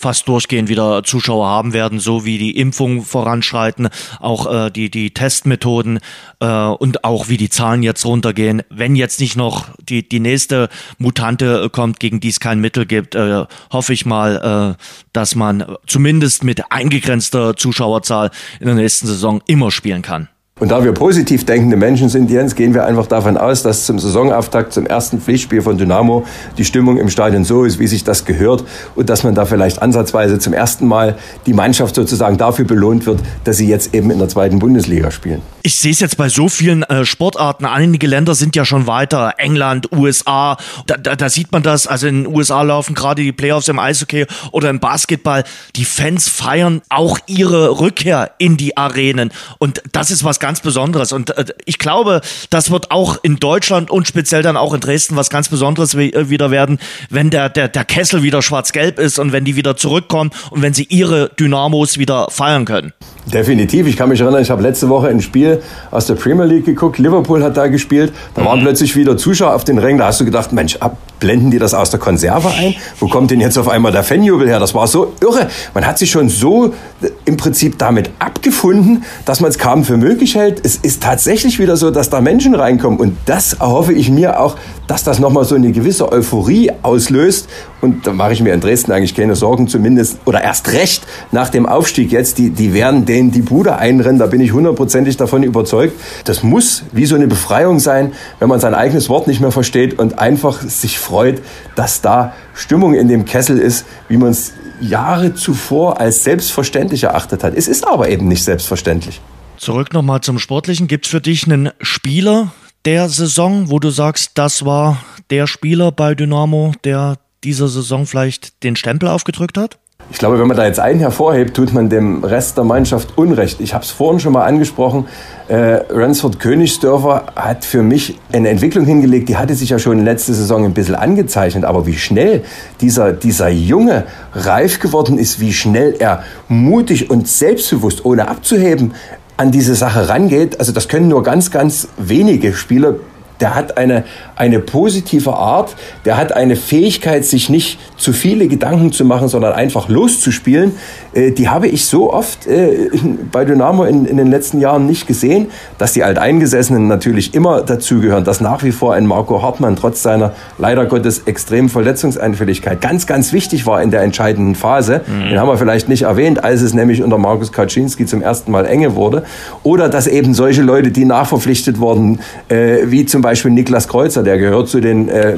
fast durchgehend wieder Zuschauer haben werden, so wie die Impfungen voranschreiten, auch äh, die, die Testmethoden äh, und auch wie die Zahlen jetzt runtergehen. Wenn jetzt nicht noch die, die nächste Mutante kommt, gegen die es kein Mittel gibt, äh, hoffe ich mal, äh, dass man zumindest mit eingegrenzter Zuschauerzahl in der nächsten Saison immer spielen kann. Und da wir positiv denkende Menschen sind, Jens, gehen wir einfach davon aus, dass zum Saisonauftakt, zum ersten Pflichtspiel von Dynamo die Stimmung im Stadion so ist, wie sich das gehört und dass man da vielleicht ansatzweise zum ersten Mal die Mannschaft sozusagen dafür belohnt wird, dass sie jetzt eben in der zweiten Bundesliga spielen. Ich sehe es jetzt bei so vielen äh, Sportarten. Einige Länder sind ja schon weiter. England, USA. Da, da, da sieht man das. Also in den USA laufen gerade die Playoffs im Eishockey oder im Basketball. Die Fans feiern auch ihre Rückkehr in die Arenen. Und das ist was ganz Besonderes. Und äh, ich glaube, das wird auch in Deutschland und speziell dann auch in Dresden was ganz Besonderes äh, wieder werden, wenn der, der, der Kessel wieder schwarz-gelb ist und wenn die wieder zurückkommen und wenn sie ihre Dynamos wieder feiern können. Definitiv. Ich kann mich erinnern, ich habe letzte Woche ein Spiel aus der Premier League geguckt. Liverpool hat da gespielt. Da waren mhm. plötzlich wieder Zuschauer auf den Rängen. Da hast du gedacht, Mensch, blenden die das aus der Konserve ein? Wo kommt denn jetzt auf einmal der Fanjubel her? Das war so irre. Man hat sich schon so äh, im Prinzip damit abgefunden, dass man es kaum für möglich hält. Es ist tatsächlich wieder so, dass da Menschen reinkommen. Und das erhoffe ich mir auch, dass das nochmal so eine gewisse Euphorie auslöst. Und da mache ich mir in Dresden eigentlich keine Sorgen, zumindest, oder erst recht nach dem Aufstieg jetzt. Die, die werden denen die Bude einrennen, da bin ich hundertprozentig davon überzeugt. Das muss wie so eine Befreiung sein, wenn man sein eigenes Wort nicht mehr versteht und einfach sich freut, dass da Stimmung in dem Kessel ist, wie man es Jahre zuvor als selbstverständlich erachtet hat. Es ist aber eben nicht selbstverständlich. Zurück nochmal zum Sportlichen. Gibt es für dich einen Spieler der Saison, wo du sagst, das war der Spieler bei Dynamo, der dieser Saison vielleicht den Stempel aufgedrückt hat? Ich glaube, wenn man da jetzt einen hervorhebt, tut man dem Rest der Mannschaft Unrecht. Ich habe es vorhin schon mal angesprochen. Äh, Ransford Königsdörfer hat für mich eine Entwicklung hingelegt, die hatte sich ja schon letzte Saison ein bisschen angezeichnet. Aber wie schnell dieser, dieser Junge reif geworden ist, wie schnell er mutig und selbstbewusst, ohne abzuheben, an diese Sache rangeht, also das können nur ganz, ganz wenige Spieler der hat eine, eine positive Art, der hat eine Fähigkeit, sich nicht zu viele Gedanken zu machen, sondern einfach loszuspielen. Äh, die habe ich so oft äh, bei Dynamo in, in den letzten Jahren nicht gesehen, dass die Alteingesessenen natürlich immer dazugehören, dass nach wie vor ein Marco Hartmann trotz seiner leider Gottes extremen Verletzungseinfälligkeit ganz, ganz wichtig war in der entscheidenden Phase. Mhm. Den haben wir vielleicht nicht erwähnt, als es nämlich unter Markus Kaczynski zum ersten Mal enge wurde. Oder dass eben solche Leute, die nachverpflichtet wurden, äh, wie zum Beispiel Beispiel Niklas Kreuzer, der gehört zu den äh,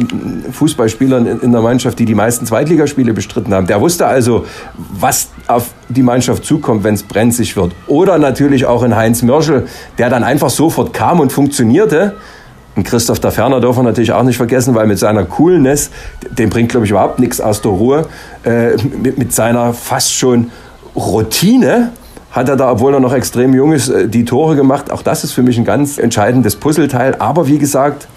Fußballspielern in, in der Mannschaft, die die meisten Zweitligaspiele bestritten haben. Der wusste also, was auf die Mannschaft zukommt, wenn es brenzlig wird. Oder natürlich auch in Heinz Mörschel, der dann einfach sofort kam und funktionierte. Und Christoph der Ferner darf man natürlich auch nicht vergessen, weil mit seiner Coolness, dem bringt, glaube ich, überhaupt nichts aus der Ruhe, äh, mit, mit seiner fast schon Routine, hat er da, obwohl er noch extrem jung ist, äh, die Tore gemacht. Auch das ist für mich ein ganz entscheidendes Puzzleteil. Aber wie gesagt,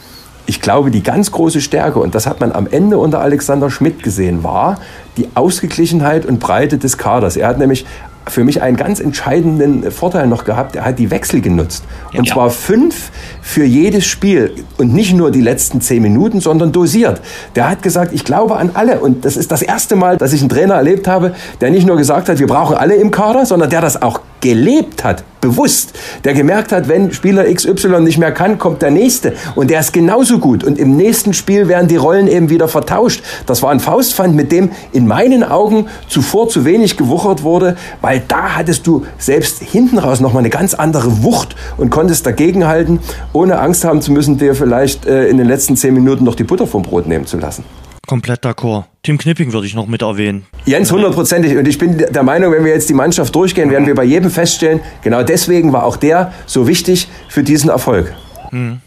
ich glaube, die ganz große Stärke, und das hat man am Ende unter Alexander Schmidt gesehen, war die Ausgeglichenheit und Breite des Kaders. Er hat nämlich für mich einen ganz entscheidenden Vorteil noch gehabt. Er hat die Wechsel genutzt. Und ja. zwar fünf für jedes Spiel. Und nicht nur die letzten zehn Minuten, sondern dosiert. Der hat gesagt, ich glaube an alle. Und das ist das erste Mal, dass ich einen Trainer erlebt habe, der nicht nur gesagt hat, wir brauchen alle im Kader, sondern der das auch gelebt hat, bewusst, der gemerkt hat, wenn Spieler XY nicht mehr kann, kommt der nächste und der ist genauso gut und im nächsten Spiel werden die Rollen eben wieder vertauscht. Das war ein Faustpfand, mit dem in meinen Augen zuvor zu wenig gewuchert wurde, weil da hattest du selbst hinten raus nochmal eine ganz andere Wucht und konntest dagegenhalten, ohne Angst haben zu müssen, dir vielleicht äh, in den letzten zehn Minuten noch die Butter vom Brot nehmen zu lassen. Komplett d'accord. Tim Knipping würde ich noch mit erwähnen. Jens, hundertprozentig. Und ich bin der Meinung, wenn wir jetzt die Mannschaft durchgehen, werden wir bei jedem feststellen, genau deswegen war auch der so wichtig für diesen Erfolg. Hm.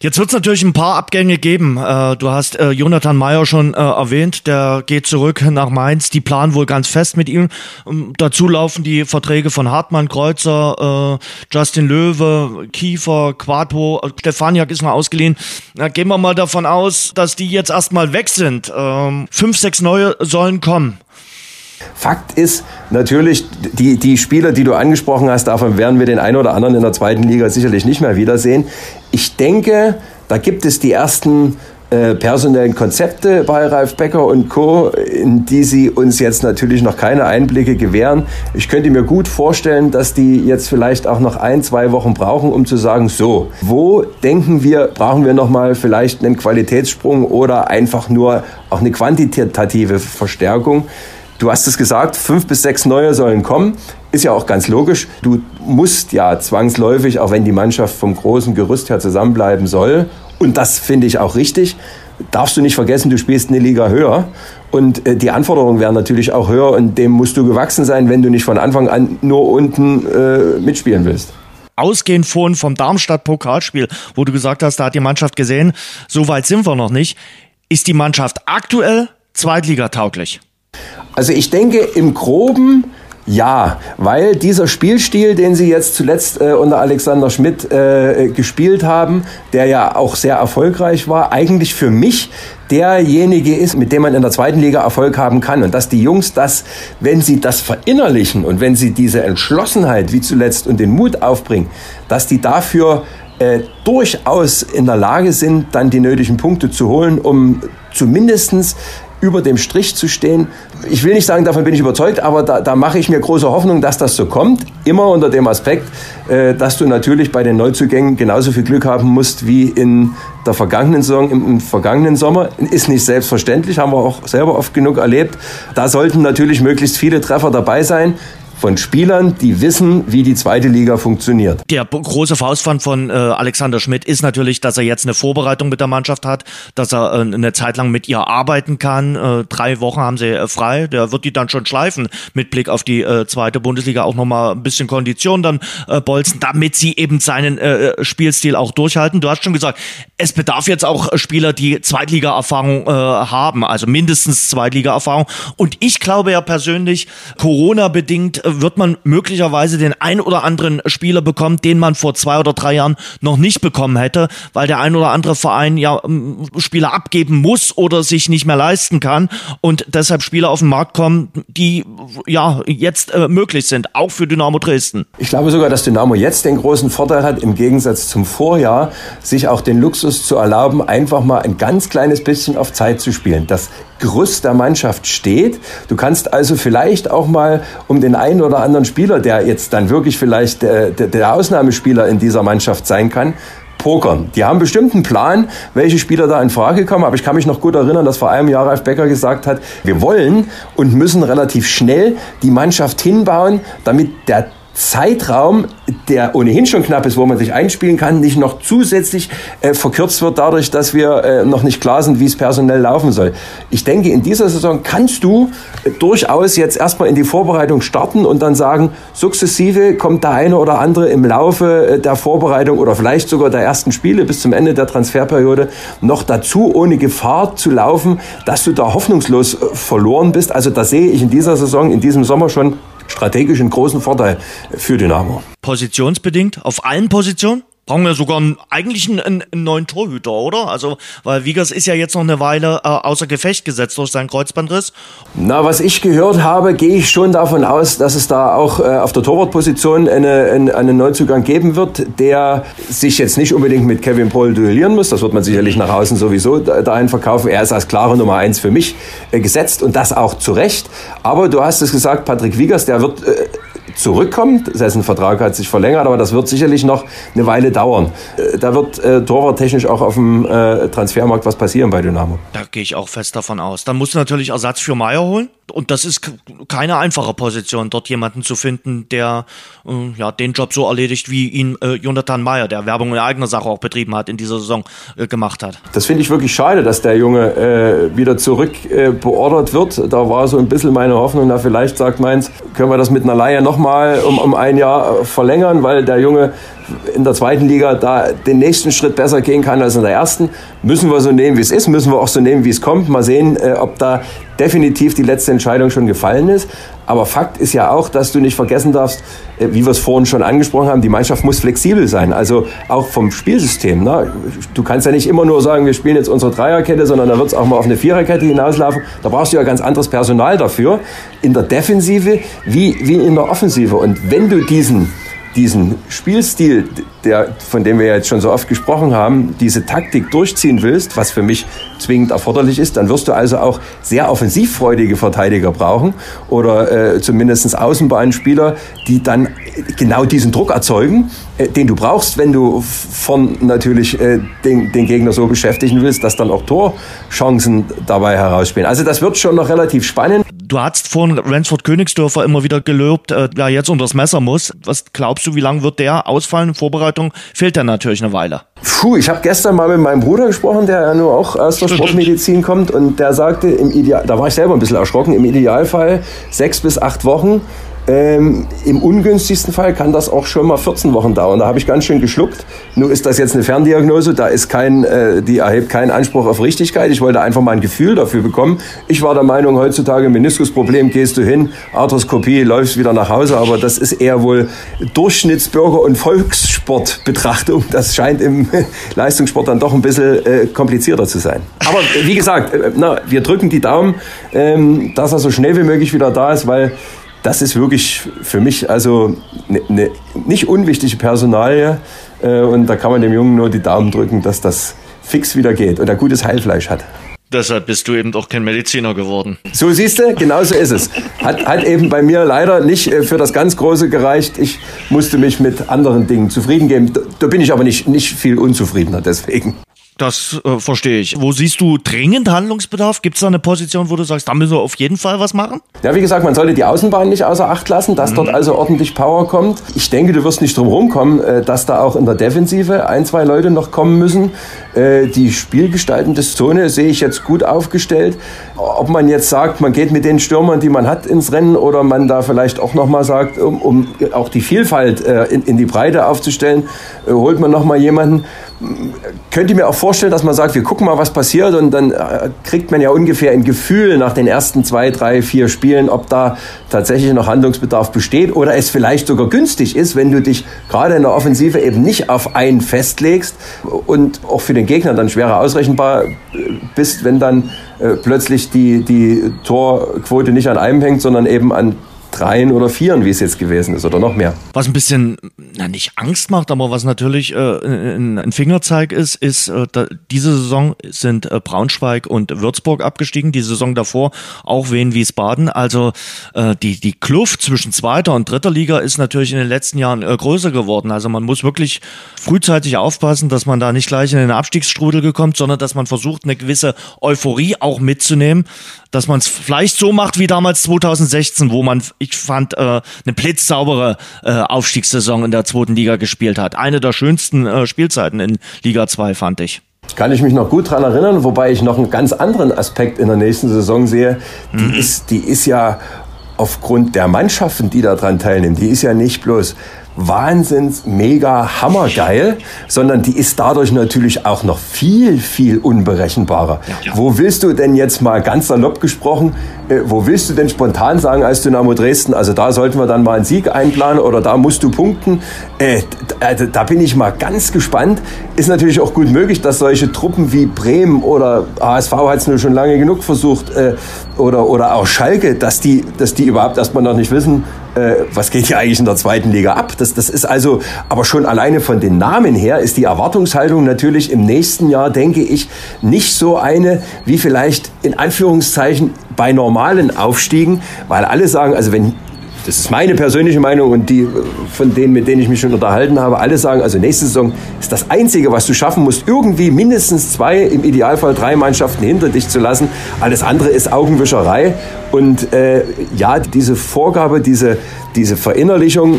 Jetzt wird es natürlich ein paar Abgänge geben. Äh, du hast äh, Jonathan Meyer schon äh, erwähnt, der geht zurück nach Mainz. Die planen wohl ganz fest mit ihm. Ähm, dazu laufen die Verträge von Hartmann, Kreuzer, Justin Löwe, Kiefer, Quato, Stefaniak ist noch ausgeliehen. Na, gehen wir mal davon aus, dass die jetzt erstmal weg sind. Ähm, fünf, sechs neue sollen kommen. Fakt ist natürlich, die, die Spieler, die du angesprochen hast, davon werden wir den einen oder anderen in der zweiten Liga sicherlich nicht mehr wiedersehen. Ich denke, da gibt es die ersten äh, personellen Konzepte bei Ralf Becker und Co., in die sie uns jetzt natürlich noch keine Einblicke gewähren. Ich könnte mir gut vorstellen, dass die jetzt vielleicht auch noch ein, zwei Wochen brauchen, um zu sagen, so, wo denken wir, brauchen wir nochmal vielleicht einen Qualitätssprung oder einfach nur auch eine quantitative Verstärkung. Du hast es gesagt, fünf bis sechs neue sollen kommen. Ist ja auch ganz logisch. Du musst ja zwangsläufig, auch wenn die Mannschaft vom großen Gerüst her zusammenbleiben soll, und das finde ich auch richtig, darfst du nicht vergessen, du spielst eine Liga höher. Und äh, die Anforderungen werden natürlich auch höher und dem musst du gewachsen sein, wenn du nicht von Anfang an nur unten äh, mitspielen willst ausgehend vorhin vom Darmstadt-Pokalspiel, wo du gesagt hast, da hat die Mannschaft gesehen, so weit sind wir noch nicht. Ist die Mannschaft aktuell zweitligatauglich? Also ich denke, im Groben ja, weil dieser Spielstil, den sie jetzt zuletzt äh, unter Alexander Schmidt äh, gespielt haben, der ja auch sehr erfolgreich war, eigentlich für mich derjenige ist, mit dem man in der zweiten Liga Erfolg haben kann. Und dass die Jungs das, wenn sie das verinnerlichen und wenn sie diese Entschlossenheit wie zuletzt und den Mut aufbringen, dass die dafür äh, durchaus in der Lage sind, dann die nötigen Punkte zu holen, um zumindestens über dem Strich zu stehen. Ich will nicht sagen, davon bin ich überzeugt, aber da, da mache ich mir große Hoffnung, dass das so kommt. Immer unter dem Aspekt, äh, dass du natürlich bei den Neuzugängen genauso viel Glück haben musst wie in der vergangenen Saison, im, im vergangenen Sommer. Ist nicht selbstverständlich, haben wir auch selber oft genug erlebt. Da sollten natürlich möglichst viele Treffer dabei sein von Spielern, die wissen, wie die zweite Liga funktioniert. Der große Faustpfand von äh, Alexander Schmidt ist natürlich, dass er jetzt eine Vorbereitung mit der Mannschaft hat, dass er äh, eine Zeit lang mit ihr arbeiten kann. Äh, drei Wochen haben sie äh, frei. Der wird die dann schon schleifen mit Blick auf die äh, zweite Bundesliga auch nochmal ein bisschen Kondition dann äh, bolzen, damit sie eben seinen Spielstil auch durchhalten. Du hast schon gesagt, es bedarf jetzt auch Spieler, die Zweitliga-Erfahrung haben, also mindestens Zweitliga-Erfahrung. Und ich glaube ja persönlich, Corona-bedingt wird man möglicherweise den ein oder anderen Spieler bekommen, den man vor zwei oder drei Jahren noch nicht bekommen hätte, weil der ein oder andere Verein ja ähm, Spieler abgeben muss oder sich nicht mehr leisten kann und deshalb Spieler auf den Markt kommen, die ja jetzt äh, möglich sind, auch für Dynamo Dresden. Ich glaube sogar, dass Dynamo jetzt den großen Vorteil hat, im Gegensatz zum Vorjahr, sich auch den Luxus zu erlauben, einfach mal ein ganz kleines bisschen auf Zeit zu spielen. Das Gerüst der Mannschaft steht. Du kannst also vielleicht auch mal um den einen oder anderen Spieler, der jetzt dann wirklich vielleicht der, der Ausnahmespieler in dieser Mannschaft sein kann, pokern. Die haben bestimmt einen Plan, welche Spieler da in Frage kommen, aber ich kann mich noch gut erinnern, dass vor einem Jahr Ralf Becker gesagt hat, wir wollen und müssen relativ schnell die Mannschaft hinbauen, damit der Zeitraum, der ohnehin schon knapp ist, wo man sich einspielen kann, nicht noch zusätzlich äh, verkürzt wird dadurch, dass wir äh, noch nicht klar sind, wie es personell laufen soll. Ich denke, in dieser Saison kannst du äh, durchaus jetzt erstmal in die Vorbereitung starten und dann sagen, sukzessive kommt der eine oder andere im Laufe äh, der Vorbereitung oder vielleicht sogar der ersten Spiele bis zum Ende der Transferperiode noch dazu, ohne Gefahr zu laufen, dass du da hoffnungslos äh, verloren bist. Also da sehe ich in dieser Saison, in diesem Sommer schon strategisch einen großen Vorteil für Dynamo. Positionsbedingt auf allen Positionen? Brauchen wir sogar einen, eigentlich einen, einen, neuen Torhüter, oder? Also, weil Wiegers ist ja jetzt noch eine Weile äh, außer Gefecht gesetzt durch seinen Kreuzbandriss. Na, was ich gehört habe, gehe ich schon davon aus, dass es da auch äh, auf der Torwartposition eine, eine, einen Neuzugang geben wird, der sich jetzt nicht unbedingt mit Kevin Paul duellieren muss. Das wird man sicherlich nach außen sowieso dahin verkaufen. Er ist als klare Nummer eins für mich äh, gesetzt und das auch zu Recht. Aber du hast es gesagt, Patrick Wiegers, der wird äh, zurückkommt. Dessen Vertrag hat sich verlängert, aber das wird sicherlich noch eine Weile dauern. Äh, da wird äh, torwarttechnisch auch auf dem äh, Transfermarkt was passieren bei Dynamo. Da gehe ich auch fest davon aus. Dann musst du natürlich Ersatz für Meier holen. Und das ist keine einfache Position, dort jemanden zu finden, der äh, ja, den Job so erledigt, wie ihn äh, Jonathan Meyer, der Werbung in eigener Sache auch betrieben hat, in dieser Saison äh, gemacht hat. Das finde ich wirklich schade, dass der Junge äh, wieder zurück äh, beordert wird. Da war so ein bisschen meine Hoffnung, na vielleicht sagt Mainz, können wir das mit einer Laie nochmal um, um ein Jahr äh, verlängern, weil der Junge in der zweiten Liga da den nächsten Schritt besser gehen kann als in der ersten. Müssen wir so nehmen, wie es ist, müssen wir auch so nehmen, wie es kommt. Mal sehen, äh, ob da definitiv die letzte Entscheidung schon gefallen ist. Aber Fakt ist ja auch, dass du nicht vergessen darfst, äh, wie wir es vorhin schon angesprochen haben, die Mannschaft muss flexibel sein. Also auch vom Spielsystem. Ne? Du kannst ja nicht immer nur sagen, wir spielen jetzt unsere Dreierkette, sondern da wird es auch mal auf eine Viererkette hinauslaufen. Da brauchst du ja ganz anderes Personal dafür. In der Defensive wie, wie in der Offensive. Und wenn du diesen diesen Spielstil, der, von dem wir jetzt schon so oft gesprochen haben, diese Taktik durchziehen willst, was für mich zwingend erforderlich ist, dann wirst du also auch sehr offensivfreudige Verteidiger brauchen oder äh, zumindest Außenbahnspieler, die dann genau diesen Druck erzeugen, äh, den du brauchst, wenn du von natürlich äh, den, den Gegner so beschäftigen willst, dass dann auch Torchancen dabei herausspielen. Also das wird schon noch relativ spannend. Du hast vorhin Ransford Königsdörfer immer wieder gelobt, äh, der jetzt unter das Messer muss. Was glaubst du, wie lange wird der ausfallen? Vorbereitung fehlt der natürlich eine Weile. Puh, ich habe gestern mal mit meinem Bruder gesprochen, der ja nur auch aus der Sportmedizin kommt und der sagte, im Ideal, da war ich selber ein bisschen erschrocken, im Idealfall sechs bis acht Wochen. Ähm, Im ungünstigsten Fall kann das auch schon mal 14 Wochen dauern. Da habe ich ganz schön geschluckt. Nur ist das jetzt eine Ferndiagnose, da ist kein, äh, die erhebt keinen Anspruch auf Richtigkeit. Ich wollte einfach mal ein Gefühl dafür bekommen. Ich war der Meinung, heutzutage Meniskusproblem, gehst du hin, Arthroskopie, läufst wieder nach Hause. Aber das ist eher wohl Durchschnittsbürger- und Volkssportbetrachtung. Das scheint im <laughs> Leistungssport dann doch ein bisschen äh, komplizierter zu sein. Aber wie gesagt, äh, na, wir drücken die Daumen, ähm, dass er so schnell wie möglich wieder da ist, weil das ist wirklich für mich also eine ne, nicht unwichtige Personalie. Äh, und da kann man dem Jungen nur die Daumen drücken, dass das fix wieder geht und er gutes Heilfleisch hat. Deshalb bist du eben doch kein Mediziner geworden. So siehst du, genau so ist es. Hat, hat eben bei mir leider nicht äh, für das ganz Große gereicht. Ich musste mich mit anderen Dingen zufrieden geben. Da bin ich aber nicht, nicht viel unzufriedener deswegen. Das äh, verstehe ich. Wo siehst du dringend Handlungsbedarf? Gibt es da eine Position, wo du sagst, da müssen wir auf jeden Fall was machen? Ja, wie gesagt, man sollte die Außenbahn nicht außer Acht lassen, dass mhm. dort also ordentlich Power kommt. Ich denke, du wirst nicht drum rumkommen, äh, dass da auch in der Defensive ein, zwei Leute noch kommen müssen. Äh, die spielgestaltende Zone sehe ich jetzt gut aufgestellt. Ob man jetzt sagt, man geht mit den Stürmern, die man hat, ins Rennen oder man da vielleicht auch nochmal sagt, um, um auch die Vielfalt äh, in, in die Breite aufzustellen, holt man nochmal jemanden? Könnte mir auch vorstellen, dass man sagt, wir gucken mal, was passiert und dann äh, kriegt man ja ungefähr ein Gefühl nach den ersten zwei, drei, vier Spielen, ob da tatsächlich noch Handlungsbedarf besteht oder es vielleicht sogar günstig ist, wenn du dich gerade in der Offensive eben nicht auf einen festlegst und auch für den Gegner dann schwerer ausrechenbar äh, bist, wenn dann äh, plötzlich die, die Torquote nicht an einem hängt, sondern eben an Dreien oder Vieren, wie es jetzt gewesen ist, oder noch mehr. Was ein bisschen, na nicht Angst macht, aber was natürlich äh, ein, Fingerzeig ist, ist, äh, da, diese Saison sind äh, Braunschweig und Würzburg abgestiegen, die Saison davor auch Wien Wiesbaden. Also äh, die, die Kluft zwischen zweiter und dritter Liga ist natürlich in den letzten Jahren äh, größer geworden. Also man muss wirklich frühzeitig aufpassen, dass man da nicht gleich in den Abstiegsstrudel gekommt, sondern dass man versucht, eine gewisse Euphorie auch mitzunehmen, dass man es vielleicht so macht wie damals 2016, wo man ich fand, äh, eine blitzsaubere äh, Aufstiegssaison in der zweiten Liga gespielt hat. Eine der schönsten äh, Spielzeiten in Liga 2, fand ich. Kann ich mich noch gut dran erinnern, wobei ich noch einen ganz anderen Aspekt in der nächsten Saison sehe. Die, mhm. ist, die ist ja aufgrund der Mannschaften, die daran teilnehmen, die ist ja nicht bloß wahnsinns mega hammergeil, sondern die ist dadurch natürlich auch noch viel, viel unberechenbarer. Ja. Wo willst du denn jetzt mal ganz salopp gesprochen, äh, wo willst du denn spontan sagen als Dynamo Dresden, also da sollten wir dann mal einen Sieg einplanen oder da musst du punkten? Äh, da, da bin ich mal ganz gespannt. Ist natürlich auch gut möglich, dass solche Truppen wie Bremen oder HSV hat es nur schon lange genug versucht äh, oder, oder auch Schalke, dass die, dass die überhaupt erstmal noch nicht wissen, äh, was geht hier eigentlich in der zweiten Liga ab? Das, das ist also, aber schon alleine von den Namen her ist die Erwartungshaltung natürlich im nächsten Jahr, denke ich, nicht so eine wie vielleicht in Anführungszeichen bei normalen Aufstiegen, weil alle sagen, also wenn das ist meine persönliche Meinung und die von denen, mit denen ich mich schon unterhalten habe, alle sagen, also nächste Saison ist das Einzige, was du schaffen musst, irgendwie mindestens zwei, im Idealfall drei Mannschaften hinter dich zu lassen. Alles andere ist Augenwischerei. Und äh, ja, diese Vorgabe, diese, diese Verinnerlichung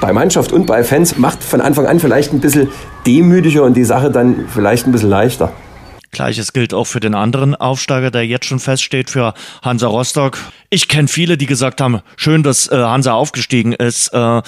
bei Mannschaft und bei Fans macht von Anfang an vielleicht ein bisschen demütiger und die Sache dann vielleicht ein bisschen leichter. Gleiches gilt auch für den anderen Aufsteiger, der jetzt schon feststeht, für Hansa Rostock. Ich kenne viele, die gesagt haben, schön, dass äh, Hansa aufgestiegen ist. Äh,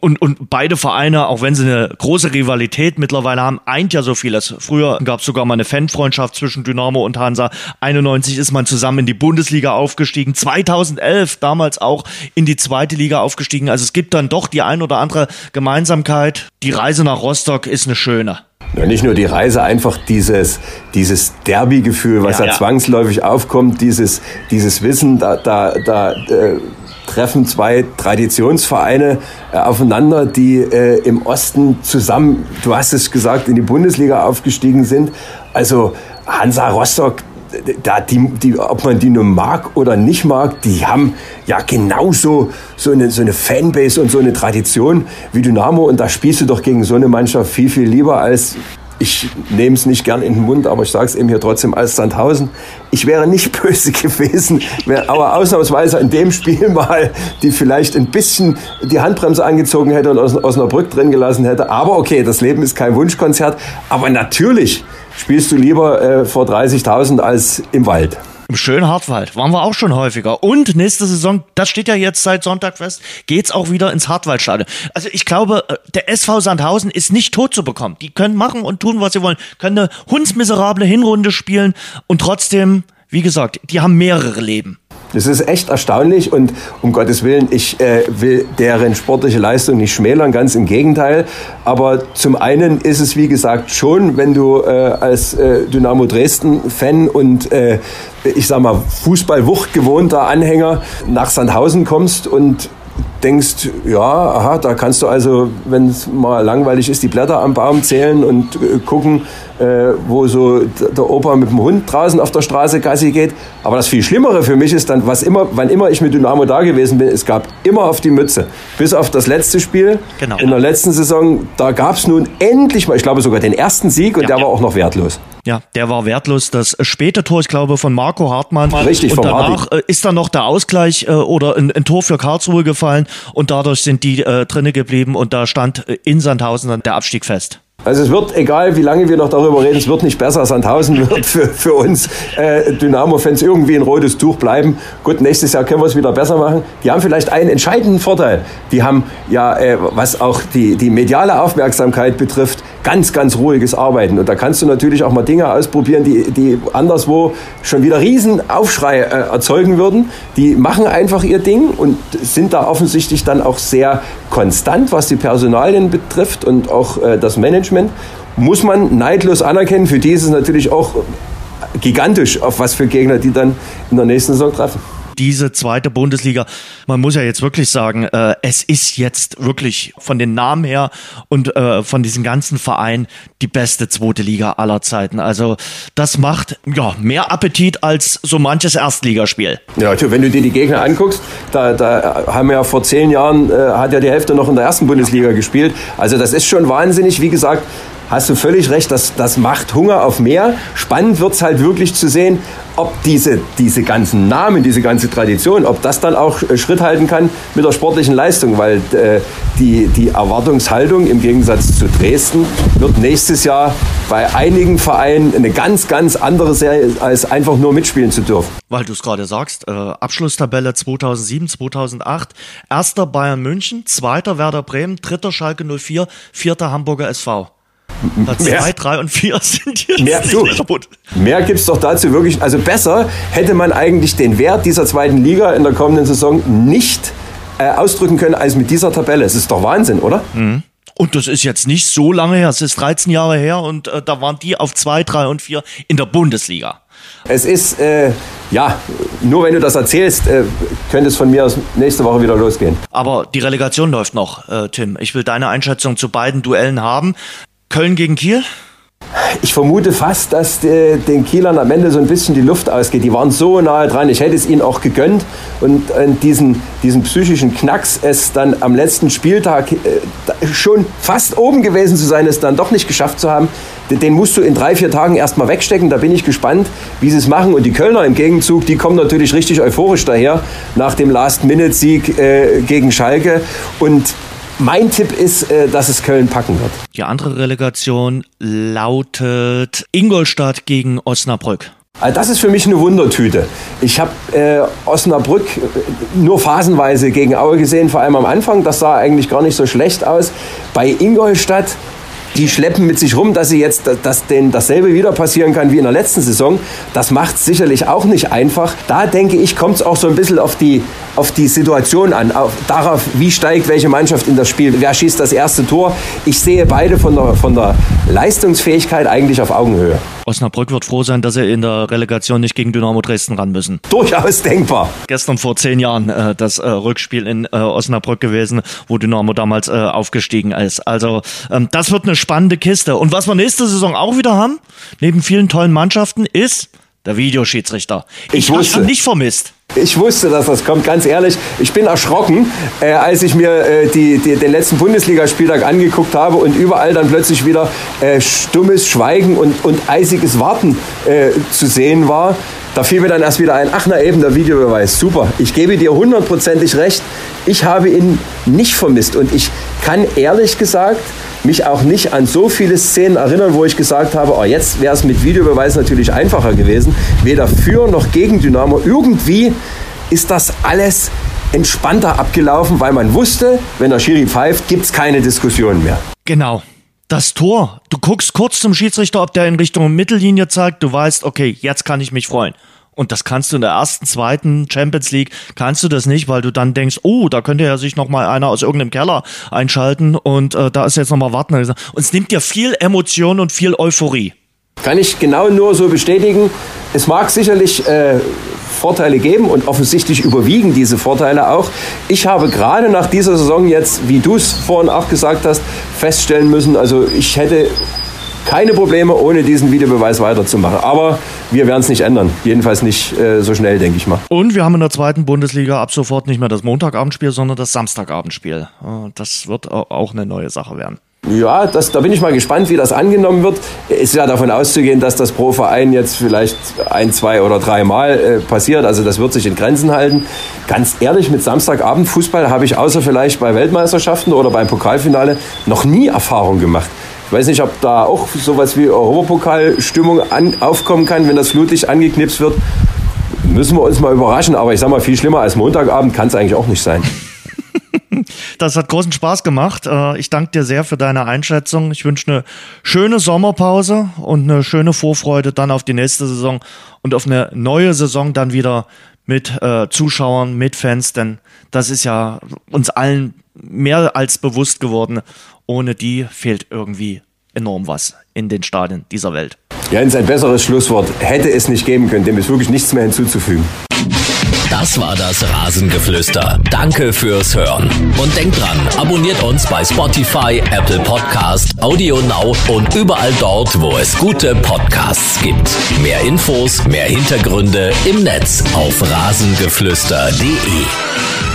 und, und beide Vereine, auch wenn sie eine große Rivalität mittlerweile haben, eint ja so vieles. Früher gab es sogar mal eine Fanfreundschaft zwischen Dynamo und Hansa. 91 ist man zusammen in die Bundesliga aufgestiegen. 2011 damals auch in die zweite Liga aufgestiegen. Also es gibt dann doch die ein oder andere Gemeinsamkeit. Die Reise nach Rostock ist eine schöne. Ja, nicht nur die Reise, einfach dieses, dieses Derby-Gefühl, was ja, ja, zwangsläufig aufkommt, dieses, dieses Wissen, da, da, da äh, treffen zwei Traditionsvereine äh, aufeinander, die äh, im Osten zusammen, du hast es gesagt, in die Bundesliga aufgestiegen sind. Also Hansa Rostock, da die, die, ob man die nur mag oder nicht mag, die haben ja genauso so eine, so eine Fanbase und so eine Tradition wie Dynamo. Und da spielst du doch gegen so eine Mannschaft viel, viel lieber als ich nehme es nicht gern in den Mund, aber ich sage es eben hier trotzdem als Sandhausen. Ich wäre nicht <laughs> böse gewesen, aber ausnahmsweise in dem Spiel mal, die vielleicht ein bisschen die Handbremse angezogen hätte und aus, Brücke drin gelassen hätte. Aber okay, das Leben ist kein Wunschkonzert. Aber natürlich spielst du lieber äh, vor 30.000 als im Wald. Im schönen Hartwald waren wir auch schon häufiger. Und nächste Saison, das steht ja jetzt seit Sonntag fest, geht's auch wieder ins Hartwaldstadion. Also ich glaube, äh, der SV Sandhausen ist nicht tot zu bekommen. Die können machen und tun, was sie wollen. Können eine hundsmiserable Hinrunde spielen und trotzdem, wie gesagt, die haben mehrere Leben. Das ist echt erstaunlich und um Gottes Willen, ich äh, will deren sportliche Leistung nicht schmälern, ganz im Gegenteil. Aber zum einen ist es, wie gesagt, schon, wenn du äh, als äh, Dynamo Dresden-Fan und äh, ich sag mal Fußballwucht gewohnter Anhänger nach Sandhausen kommst und denkst, ja, aha, da kannst du also, wenn es mal langweilig ist, die Blätter am Baum zählen und äh, gucken, äh, wo so der Opa mit dem Hund draußen auf der Straße Gassi geht. Aber das viel Schlimmere für mich ist dann, was immer, wann immer ich mit Dynamo da gewesen bin, es gab immer auf die Mütze. Bis auf das letzte Spiel genau. in der letzten Saison, da gab es nun endlich mal, ich glaube sogar den ersten Sieg und ja, der ja. war auch noch wertlos. Ja, der war wertlos. Das späte Tor, ich glaube, von Marco Hartmann. Richtig, und danach Hartmann. Äh, ist dann noch der Ausgleich äh, oder ein, ein, Tor für Karlsruhe gefallen und dadurch sind die äh, drinne geblieben und da stand äh, in Sandhausen dann der Abstieg fest. Also es wird, egal wie lange wir noch darüber reden, es wird nicht besser. Sandhausen wird <laughs> für, für uns äh, Dynamo-Fans irgendwie ein rotes Tuch bleiben. Gut, nächstes Jahr können wir es wieder besser machen. Die haben vielleicht einen entscheidenden Vorteil. Die haben ja, äh, was auch die, die mediale Aufmerksamkeit betrifft, ganz, ganz ruhiges Arbeiten. Und da kannst du natürlich auch mal Dinge ausprobieren, die, die anderswo schon wieder riesen Aufschrei äh, erzeugen würden. Die machen einfach ihr Ding und sind da offensichtlich dann auch sehr konstant, was die Personalien betrifft und auch äh, das Management. Muss man neidlos anerkennen. Für die ist es natürlich auch gigantisch, auf was für Gegner die dann in der nächsten Saison treffen diese zweite Bundesliga. Man muss ja jetzt wirklich sagen, äh, es ist jetzt wirklich von den Namen her und äh, von diesen ganzen Vereinen die beste zweite Liga aller Zeiten. Also das macht ja mehr Appetit als so manches Erstligaspiel. Ja, wenn du dir die Gegner anguckst, da, da haben wir ja vor zehn Jahren, äh, hat ja die Hälfte noch in der ersten Bundesliga gespielt. Also das ist schon wahnsinnig. Wie gesagt, hast du völlig recht, das, das macht Hunger auf mehr. Spannend wird es halt wirklich zu sehen, ob diese, diese ganzen Namen, diese ganze Tradition, ob das dann auch äh, Schritt halten kann mit der sportlichen Leistung, weil äh, die, die Erwartungshaltung im Gegensatz zu Dresden wird nächstes Jahr bei einigen Vereinen eine ganz, ganz andere Serie, als einfach nur mitspielen zu dürfen. Weil du es gerade sagst, äh, Abschlusstabelle 2007, 2008, erster Bayern München, zweiter Werder Bremen, dritter Schalke 04, vierter Hamburger SV. Platz 2, 3 und 4 <laughs> sind jetzt mehr, du, mehr gibt es doch dazu wirklich. Also besser hätte man eigentlich den Wert dieser zweiten Liga in der kommenden Saison nicht äh, ausdrücken können als mit dieser Tabelle. Es ist doch Wahnsinn, oder? Mhm. Und das ist jetzt nicht so lange her, es ist 13 Jahre her und äh, da waren die auf 2, 3 und 4 in der Bundesliga. Es ist, äh, ja, nur wenn du das erzählst, äh, könnte es von mir aus nächste Woche wieder losgehen. Aber die Relegation läuft noch, äh, Tim. Ich will deine Einschätzung zu beiden Duellen haben. Köln gegen Kiel? Ich vermute fast, dass äh, den Kielern am Ende so ein bisschen die Luft ausgeht. Die waren so nahe dran. Ich hätte es ihnen auch gegönnt. Und äh, diesen, diesen psychischen Knacks, es dann am letzten Spieltag äh, schon fast oben gewesen zu sein, es dann doch nicht geschafft zu haben, den musst du in drei, vier Tagen erstmal wegstecken. Da bin ich gespannt, wie sie es machen. Und die Kölner im Gegenzug, die kommen natürlich richtig euphorisch daher nach dem Last-Minute-Sieg gegen Schalke. Und mein Tipp ist, äh, dass es Köln packen wird. Die andere Relegation lautet Ingolstadt gegen Osnabrück. Also das ist für mich eine Wundertüte. Ich habe äh, Osnabrück äh, nur phasenweise gegen Aue gesehen, vor allem am Anfang. Das sah eigentlich gar nicht so schlecht aus. Bei Ingolstadt die schleppen mit sich rum, dass sie jetzt dass denen dasselbe wieder passieren kann wie in der letzten Saison. Das macht es sicherlich auch nicht einfach. Da denke ich, kommt es auch so ein bisschen auf die, auf die Situation an, auf, darauf, wie steigt welche Mannschaft in das Spiel, wer schießt das erste Tor. Ich sehe beide von der, von der Leistungsfähigkeit eigentlich auf Augenhöhe. Osnabrück wird froh sein, dass sie in der Relegation nicht gegen Dynamo Dresden ran müssen. Durchaus denkbar. Gestern vor zehn Jahren äh, das äh, Rückspiel in äh, Osnabrück gewesen, wo Dynamo damals äh, aufgestiegen ist. Also ähm, das wird eine spannende Kiste. Und was wir nächste Saison auch wieder haben, neben vielen tollen Mannschaften, ist der Videoschiedsrichter. Ich, ich habe schon nicht vermisst. Ich wusste, dass das kommt, ganz ehrlich. Ich bin erschrocken, äh, als ich mir äh, die, die, den letzten Bundesligaspieltag angeguckt habe und überall dann plötzlich wieder äh, stummes Schweigen und, und eisiges Warten äh, zu sehen war. Da fiel mir dann erst wieder ein, ach na eben, der Videobeweis, super. Ich gebe dir hundertprozentig recht, ich habe ihn nicht vermisst und ich kann ehrlich gesagt mich auch nicht an so viele Szenen erinnern, wo ich gesagt habe, oh, jetzt wäre es mit Videobeweis natürlich einfacher gewesen. Weder für noch gegen Dynamo. Irgendwie ist das alles entspannter abgelaufen, weil man wusste, wenn der Schiri pfeift, gibt es keine Diskussion mehr. Genau. Das Tor. Du guckst kurz zum Schiedsrichter, ob der in Richtung Mittellinie zeigt. Du weißt, okay, jetzt kann ich mich freuen. Und das kannst du in der ersten, zweiten Champions League, kannst du das nicht, weil du dann denkst, oh, da könnte ja sich nochmal einer aus irgendeinem Keller einschalten und äh, da ist jetzt nochmal warten. Und es nimmt dir viel Emotion und viel Euphorie. Kann ich genau nur so bestätigen. Es mag sicherlich äh, Vorteile geben und offensichtlich überwiegen diese Vorteile auch. Ich habe gerade nach dieser Saison jetzt, wie du es vorhin auch gesagt hast, feststellen müssen, also ich hätte keine Probleme, ohne diesen Videobeweis weiterzumachen. Aber wir werden es nicht ändern. Jedenfalls nicht äh, so schnell, denke ich mal. Und wir haben in der zweiten Bundesliga ab sofort nicht mehr das Montagabendspiel, sondern das Samstagabendspiel. Das wird auch eine neue Sache werden. Ja, das, da bin ich mal gespannt, wie das angenommen wird. Es ist ja davon auszugehen, dass das pro Verein jetzt vielleicht ein, zwei oder drei Mal äh, passiert. Also das wird sich in Grenzen halten. Ganz ehrlich, mit Samstagabendfußball habe ich außer vielleicht bei Weltmeisterschaften oder beim Pokalfinale noch nie Erfahrung gemacht. Ich weiß nicht, ob da auch sowas wie Europapokalstimmung aufkommen kann, wenn das Flutlicht angeknipst wird. Müssen wir uns mal überraschen, aber ich sag mal, viel schlimmer als Montagabend kann es eigentlich auch nicht sein. <laughs> Das hat großen Spaß gemacht. Äh, ich danke dir sehr für deine Einschätzung. Ich wünsche eine schöne Sommerpause und eine schöne Vorfreude dann auf die nächste Saison und auf eine neue Saison dann wieder mit äh, Zuschauern, mit Fans, denn das ist ja uns allen mehr als bewusst geworden. Ohne die fehlt irgendwie enorm was in den Stadien dieser Welt. Jens, ein besseres Schlusswort hätte es nicht geben können. Dem ist wirklich nichts mehr hinzuzufügen. Das war das Rasengeflüster. Danke fürs Hören. Und denkt dran, abonniert uns bei Spotify, Apple Podcast, Audio Now und überall dort, wo es gute Podcasts gibt. Mehr Infos, mehr Hintergründe im Netz auf rasengeflüster.de.